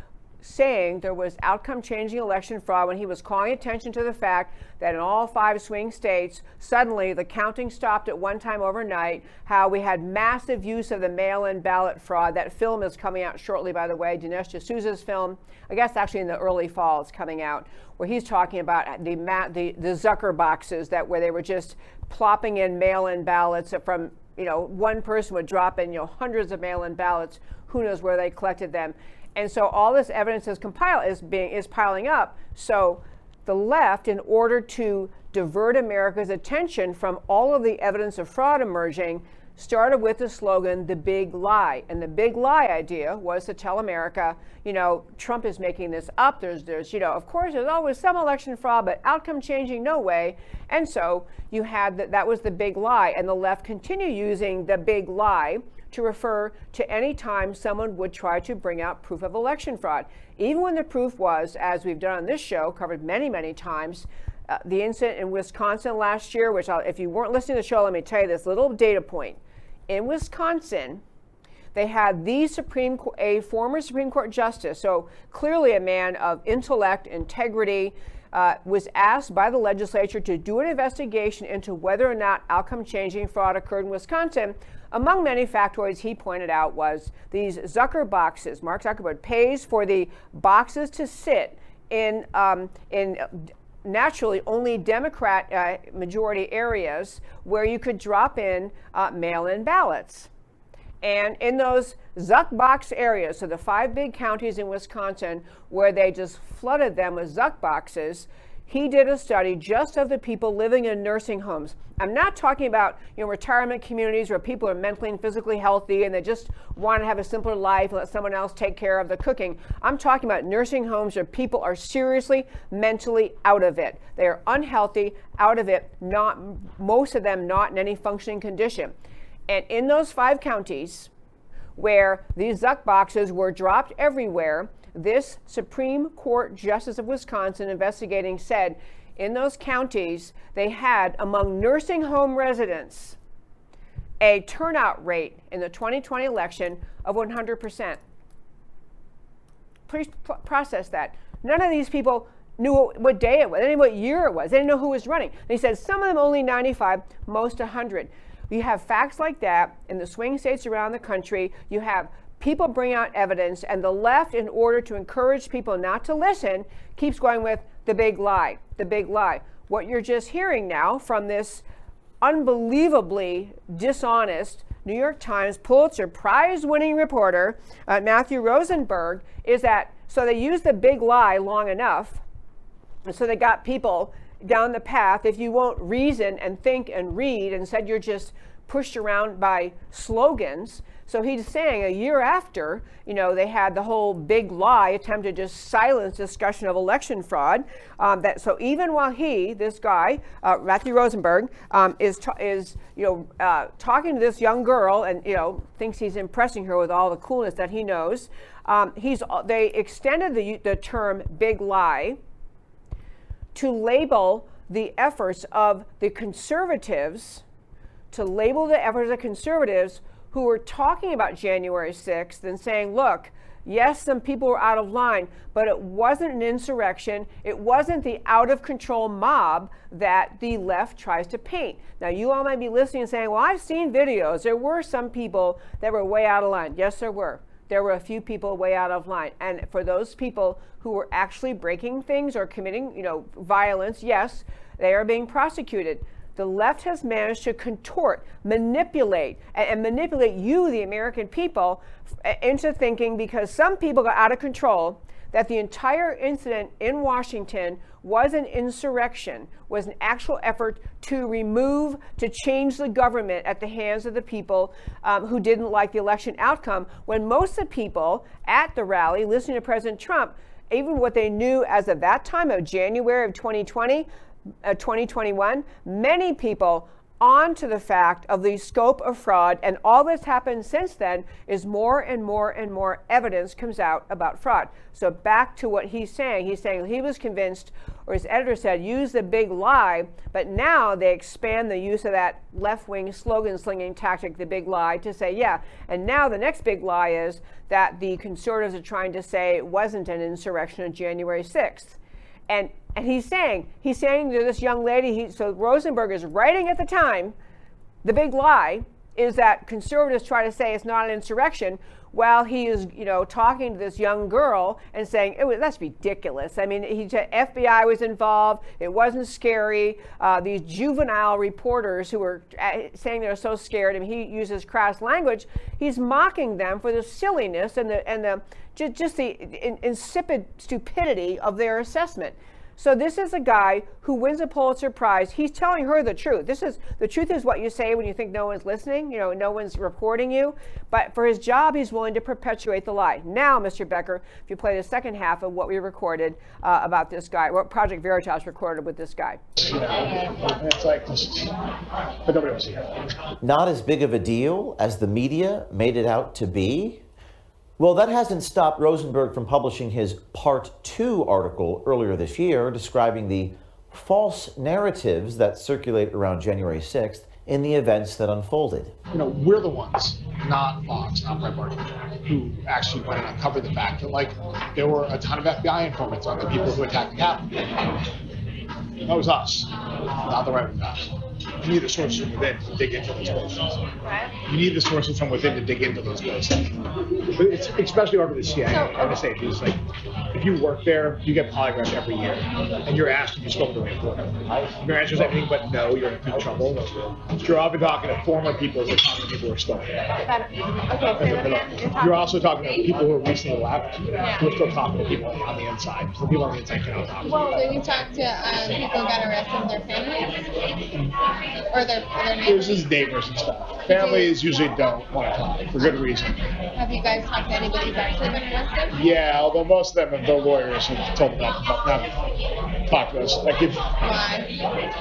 saying there was outcome changing election fraud when he was calling attention to the fact that in all five swing states, suddenly the counting stopped at one time overnight, how we had massive use of the mail in ballot fraud. That film is coming out shortly, by the way, Dinesh D'Souza's film. I guess actually in the early fall it's coming out, where he's talking about the, the, the Zucker boxes that where they were just plopping in mail in ballots from you know, one person would drop in, you know, hundreds of mail-in ballots. Who knows where they collected them? And so all this evidence is compiled is being is piling up. So the left, in order to divert America's attention from all of the evidence of fraud emerging started with the slogan, the big lie. And the big lie idea was to tell America, you know, Trump is making this up. There's, there's, you know, of course, there's always some election fraud, but outcome changing, no way. And so you had that, that was the big lie. And the left continue using the big lie to refer to any time someone would try to bring out proof of election fraud. Even when the proof was, as we've done on this show, covered many, many times, uh, the incident in Wisconsin last year, which I'll, if you weren't listening to the show, let me tell you this little data point in Wisconsin, they had the Supreme a former Supreme Court justice, so clearly a man of intellect, integrity, uh, was asked by the legislature to do an investigation into whether or not outcome changing fraud occurred in Wisconsin. Among many factoids he pointed out was these Zucker boxes. Mark Zuckerberg pays for the boxes to sit in um, in naturally only Democrat uh, majority areas where you could drop in uh, mail in ballots. And in those Zuck box areas, so the five big counties in Wisconsin where they just flooded them with Zuck boxes, he did a study just of the people living in nursing homes. I'm not talking about you know retirement communities where people are mentally and physically healthy and they just want to have a simpler life and let someone else take care of the cooking. I'm talking about nursing homes where people are seriously mentally out of it. They are unhealthy, out of it, not most of them not in any functioning condition. And in those five counties where these Zuck boxes were dropped everywhere, this Supreme Court Justice of Wisconsin investigating said in those counties they had among nursing home residents a turnout rate in the 2020 election of 100%. Please process that. None of these people knew what, what, day it was, they didn't know what year it was, they didn't know who was running. He said some of them only 95, most 100. You have facts like that in the swing states around the country. You have people bring out evidence, and the left, in order to encourage people not to listen, keeps going with the big lie, the big lie. What you're just hearing now from this unbelievably dishonest New York Times Pulitzer Prize winning reporter, uh, Matthew Rosenberg, is that so they used the big lie long enough, and so they got people down the path. If you won't reason and think and read, and said you're just pushed around by slogans, so he's saying a year after, you know, they had the whole big lie attempt to just silence discussion of election fraud. Um, that so even while he, this guy, uh, Matthew Rosenberg, um, is is you know uh, talking to this young girl and you know thinks he's impressing her with all the coolness that he knows, um, he's they extended the the term big lie to label the efforts of the conservatives to label the efforts of conservatives who were talking about January 6th and saying, look, yes, some people were out of line, but it wasn't an insurrection. It wasn't the out of control mob that the left tries to paint. Now, you all might be listening and saying, well, I've seen videos. There were some people that were way out of line. Yes, there were. There were a few people way out of line. And for those people who were actually breaking things or committing, you know, violence, yes, they are being prosecuted the left has managed to contort, manipulate, and, and manipulate you, the American people, into thinking because some people got out of control that the entire incident in Washington was an insurrection, was an actual effort to remove, to change the government at the hands of the people um, who didn't like the election outcome, when most of the people at the rally listening to President Trump, even what they knew as of that time of January of 2020, uh, 2021, many people onto the fact of the scope of fraud and all that's happened since then is more and more and more evidence comes out about fraud. So back to what he's saying. He's saying he was convinced or his editor said use the big lie but now they expand the use of that left-wing slogan slinging tactic the big lie to say yeah. And now the next big lie is that the conservatives are trying to say it wasn't an insurrection on january 6th and and he's saying, he's saying to this young lady, he, so Rosenberg is writing at the time, the big lie is that conservatives try to say it's not an insurrection while he is, you know, talking to this young girl and saying, it was, that's ridiculous. I mean, he said FBI was involved. It wasn't scary. Uh, these juvenile reporters who were uh, saying they're so scared, I mean, he uses crass language. He's mocking them for the silliness and the, and the just, just the insipid stupidity of their assessment. So this is a guy who wins a Pulitzer Prize. He's telling her the truth. This is the truth is what you say when you think no one's listening. You know, no one's reporting you. But for his job, he's willing to perpetuate the lie. Now, Mr. Becker, if you play the second half of what we recorded uh, about this guy, what Project Veritas recorded with this guy. Not as big of a deal as the media made it out to be? Well, that hasn't stopped Rosenberg from publishing his Part 2 article earlier this year describing the false narratives that circulate around January 6th in the events that unfolded. You know, we're the ones, not Fox, not Breitbart, who actually went and uncovered the fact that, like, there were a ton of FBI informants on the people who attacked the Capitol. That was us, not the right wing guys. You need the sources from within to dig into those places. You need the sources from within to dig into those places. But it's especially over the CIA. I would say it's like if you work there, you get polygraphs every year, and you're asked if you spoke to a reporter. Your answer is anything but no, you're in deep trouble. You're often talking to former people as opposed to people who are still there. Okay, again. You're also talking to people who are recently left, who are still talking to people on the inside. So people on the inside cannot talk. Well, did you talk to um, people who got arrested, their families, or their or their neighbors? just neighbors and stuff. Families usually don't want to talk for good reason. Have you guys talked to anybody who's actually been arrested? Yeah, although most of them, the lawyers have told them not, not, not talk to us. Like if Why?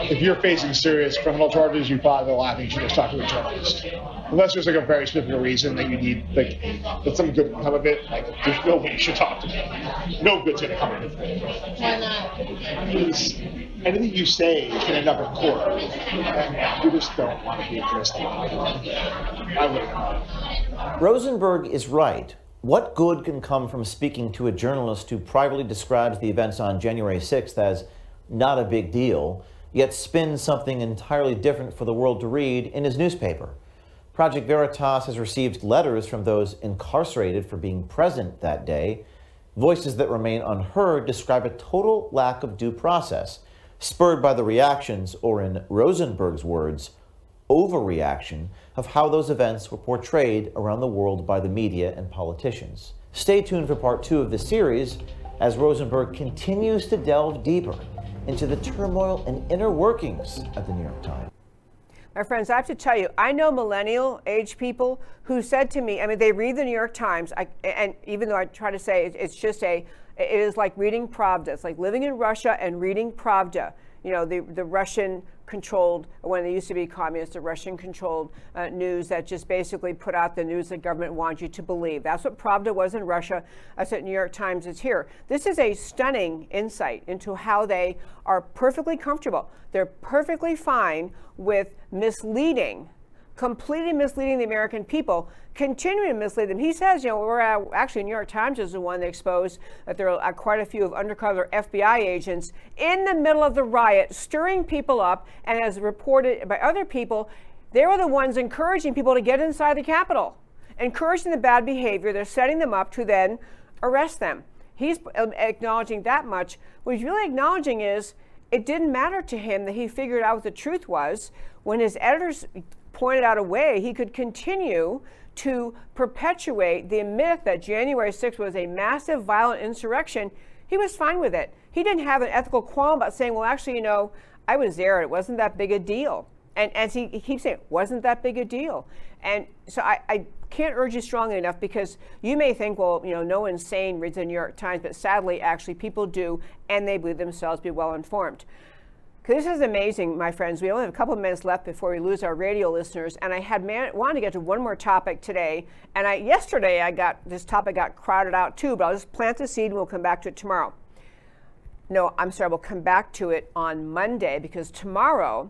if you're facing serious criminal charges, you probably thing you should just talk to a journalist. Unless there's like a very specific reason that you need like that some good can come of it. Like there's no way you should talk to me. No good's gonna come of it. Why not? Because anything you say can end up in court, and we just don't want to be interested. I wouldn't. Rosenberg is right. What good can come from speaking to a journalist who privately describes the events on January 6th as not a big deal, yet spins something entirely different for the world to read in his newspaper? Project Veritas has received letters from those incarcerated for being present that day. Voices that remain unheard describe a total lack of due process, spurred by the reactions, or in Rosenberg's words, overreaction of how those events were portrayed around the world by the media and politicians. Stay tuned for part two of the series as Rosenberg continues to delve deeper into the turmoil and inner workings at the New York Times. My friends, I have to tell you, I know millennial age people who said to me, I mean, they read the New York Times, I, and even though I try to say it, it's just a, it is like reading Pravda. It's like living in Russia and reading Pravda. You know, the, the Russian controlled, when they used to be communist, the Russian controlled uh, news that just basically put out the news the government wants you to believe. That's what Pravda was in Russia. That's what New York Times is here. This is a stunning insight into how they are perfectly comfortable. They're perfectly fine with misleading completely misleading the American people, continuing to mislead them. He says, you know, we're uh, actually New York Times is the one that exposed that there are quite a few of undercover FBI agents in the middle of the riot, stirring people up, and as reported by other people, they were the ones encouraging people to get inside the Capitol, encouraging the bad behavior. They're setting them up to then arrest them. He's um, acknowledging that much. What he's really acknowledging is it didn't matter to him that he figured out what the truth was when his editors pointed out a way he could continue to perpetuate the myth that January 6th was a massive violent insurrection. He was fine with it. He didn't have an ethical qualm about saying, well, actually, you know, I was there. It wasn't that big a deal. And as he, he keeps saying, wasn't that big a deal. And so I, I can't urge you strongly enough because you may think, well, you know, no one's sane reads the New York Times, but sadly, actually, people do, and they believe themselves to be well informed. This is amazing, my friends. We only have a couple of minutes left before we lose our radio listeners, and I had man- wanted to get to one more topic today. And I yesterday I got this topic got crowded out too, but I'll just plant the seed and we'll come back to it tomorrow. No, I'm sorry, we'll come back to it on Monday because tomorrow,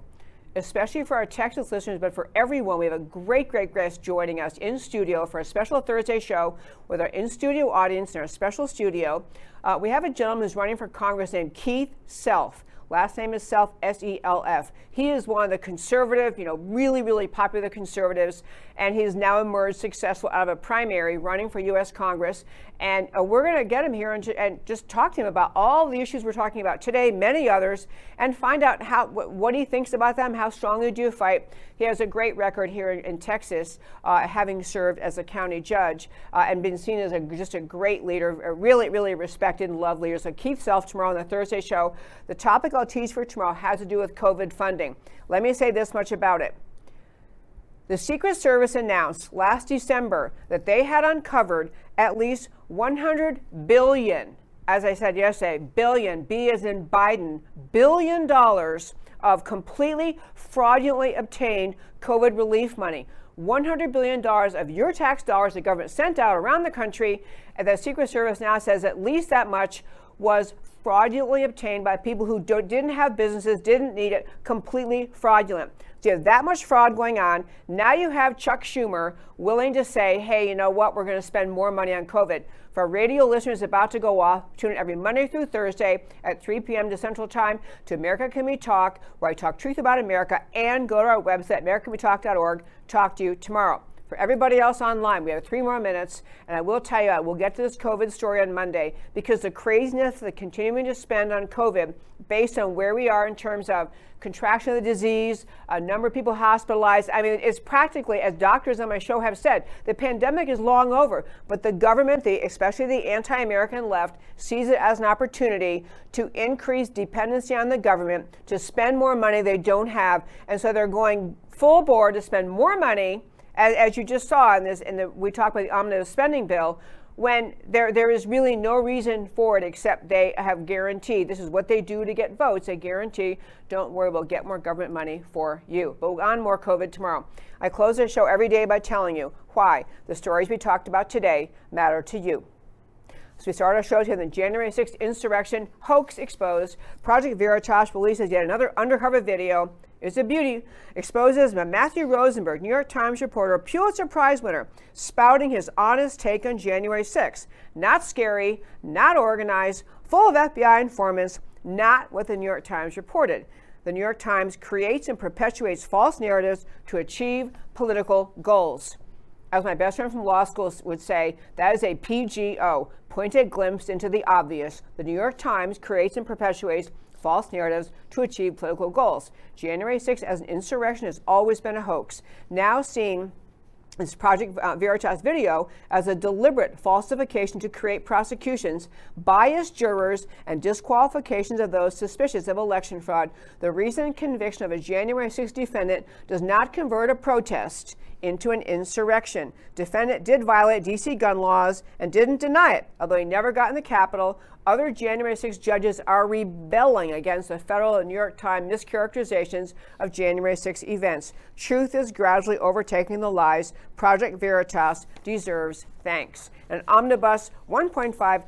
especially for our Texas listeners, but for everyone, we have a great, great guest joining us in studio for a special Thursday show with our in studio audience in our special studio. Uh, we have a gentleman who's running for Congress named Keith Self. Last name is Self, S E L F. He is one of the conservative, you know, really, really popular conservatives, and he's now emerged successful out of a primary running for U.S. Congress. And uh, we're going to get him here and, and, just talk to him about all the issues we're talking about today, many others, and find out how wh- what he thinks about them, how strongly do you fight. He has a great record here in, in Texas, uh, having served as a county judge uh, and been seen as a, just a great leader, a really, really respected and loved leader. So Keith Self tomorrow on the Thursday show. The topic I'll tease for tomorrow has to do with COVID funding. Let me say this much about it. The Secret Service announced last December that they had uncovered at least 100 billion, as I said yesterday, billion, B as in Biden, billion dollars of completely fraudulently obtained COVID relief money. $100 billion of your tax dollars the government sent out around the country, and the Secret Service now says at least that much was fraudulently obtained by people who didn't have businesses, didn't need it, completely fraudulent. So you have that much fraud going on. Now you have Chuck Schumer willing to say, hey, you know what, we're going to spend more money on COVID. For radio listeners about to go off, tune in every Monday through Thursday at 3 p.m. to Central Time to America Can We Talk, where I talk truth about America, and go to our website, americacanwetalk.org. Talk to you tomorrow. For everybody else online, we have three more minutes, and I will tell you, I will get to this COVID story on Monday because the craziness, the continuing to spend on COVID, based on where we are in terms of contraction of the disease, a number of people hospitalized. I mean, it's practically, as doctors on my show have said, the pandemic is long over, but the government, the, especially the anti American left, sees it as an opportunity to increase dependency on the government, to spend more money they don't have. And so they're going full bore to spend more money as, as you just saw in this, the, we talked about the omnibus spending bill, when there, there is really no reason for it except they have guaranteed this is what they do to get votes. They guarantee, don't worry, we'll get more government money for you. But on more COVID tomorrow. I close the show every day by telling you why the stories we talked about today matter to you. So we start our show here. The January 6th insurrection hoax exposed. Project Veritas releases yet another undercover video is a beauty, exposes Matthew Rosenberg, New York Times reporter, Pulitzer Prize winner, spouting his honest take on January 6. Not scary, not organized, full of FBI informants, not what the New York Times reported. The New York Times creates and perpetuates false narratives to achieve political goals. As my best friend from law school would say, that is a PGO, pointed glimpse into the obvious. The New York Times creates and perpetuates false narratives to achieve political goals. January 6th as an insurrection has always been a hoax. Now seeing this Project uh, Veritas video as a deliberate falsification to create prosecutions, biased jurors, and disqualifications of those suspicious of election fraud. The recent conviction of a January 6 defendant does not convert a protest into an insurrection. Defendant did violate D.C. gun laws and didn't deny it, although he never got in the Capitol. Other January 6 judges are rebelling against the federal and New York Times mischaracterizations of January 6 events. Truth is gradually overtaking the lies. Project Veritas deserves thanks. An omnibus 1.5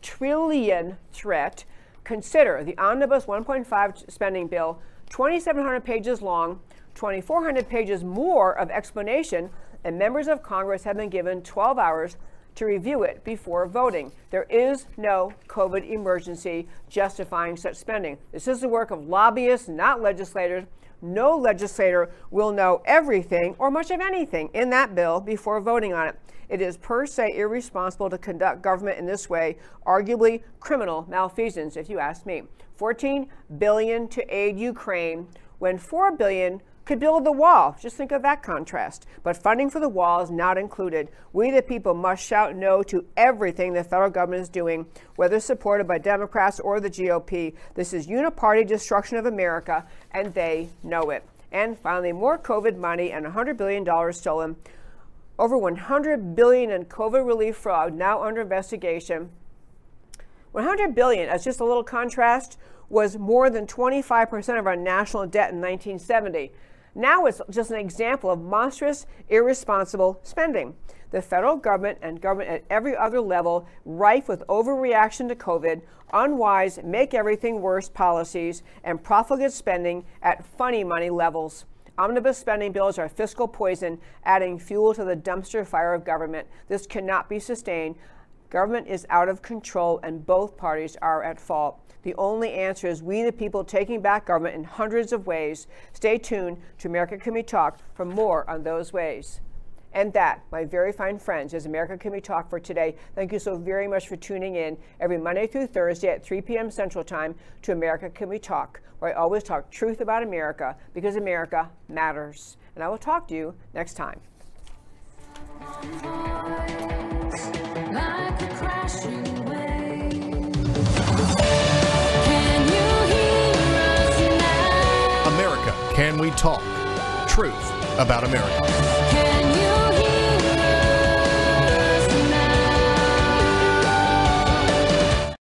trillion threat. Consider the omnibus 1.5 spending bill, 2,700 pages long, 2,400 pages more of explanation, and members of Congress have been given 12 hours to review it before voting. There is no COVID emergency justifying such spending. This is the work of lobbyists, not legislators. No legislator will know everything or much of anything in that bill before voting on it. It is per se irresponsible to conduct government in this way, arguably criminal malfeasance, if you ask me. 14 billion to aid Ukraine when 4 billion could build the wall. Just think of that contrast. But funding for the wall is not included. We, the people, must shout no to everything the federal government is doing, whether supported by Democrats or the GOP. This is uniparty destruction of America, and they know it. And finally, more COVID money and $100 billion stolen. Over 100 billion in COVID relief fraud now under investigation. 100 billion, as just a little contrast, was more than 25% of our national debt in 1970. Now it's just an example of monstrous, irresponsible spending. The federal government and government at every other level, rife with overreaction to COVID, unwise, make everything worse policies, and profligate spending at funny money levels. Omnibus spending bills are fiscal poison, adding fuel to the dumpster fire of government. This cannot be sustained. Government is out of control, and both parties are at fault. The only answer is we, the people, taking back government in hundreds of ways. Stay tuned to America Can We Talk for more on those ways. And that, my very fine friends, is America Can We Talk for today. Thank you so very much for tuning in every Monday through Thursday at 3 p.m. Central Time to America Can We Talk, where I always talk truth about America because America matters. And I will talk to you next time. America Can We Talk? Truth about America.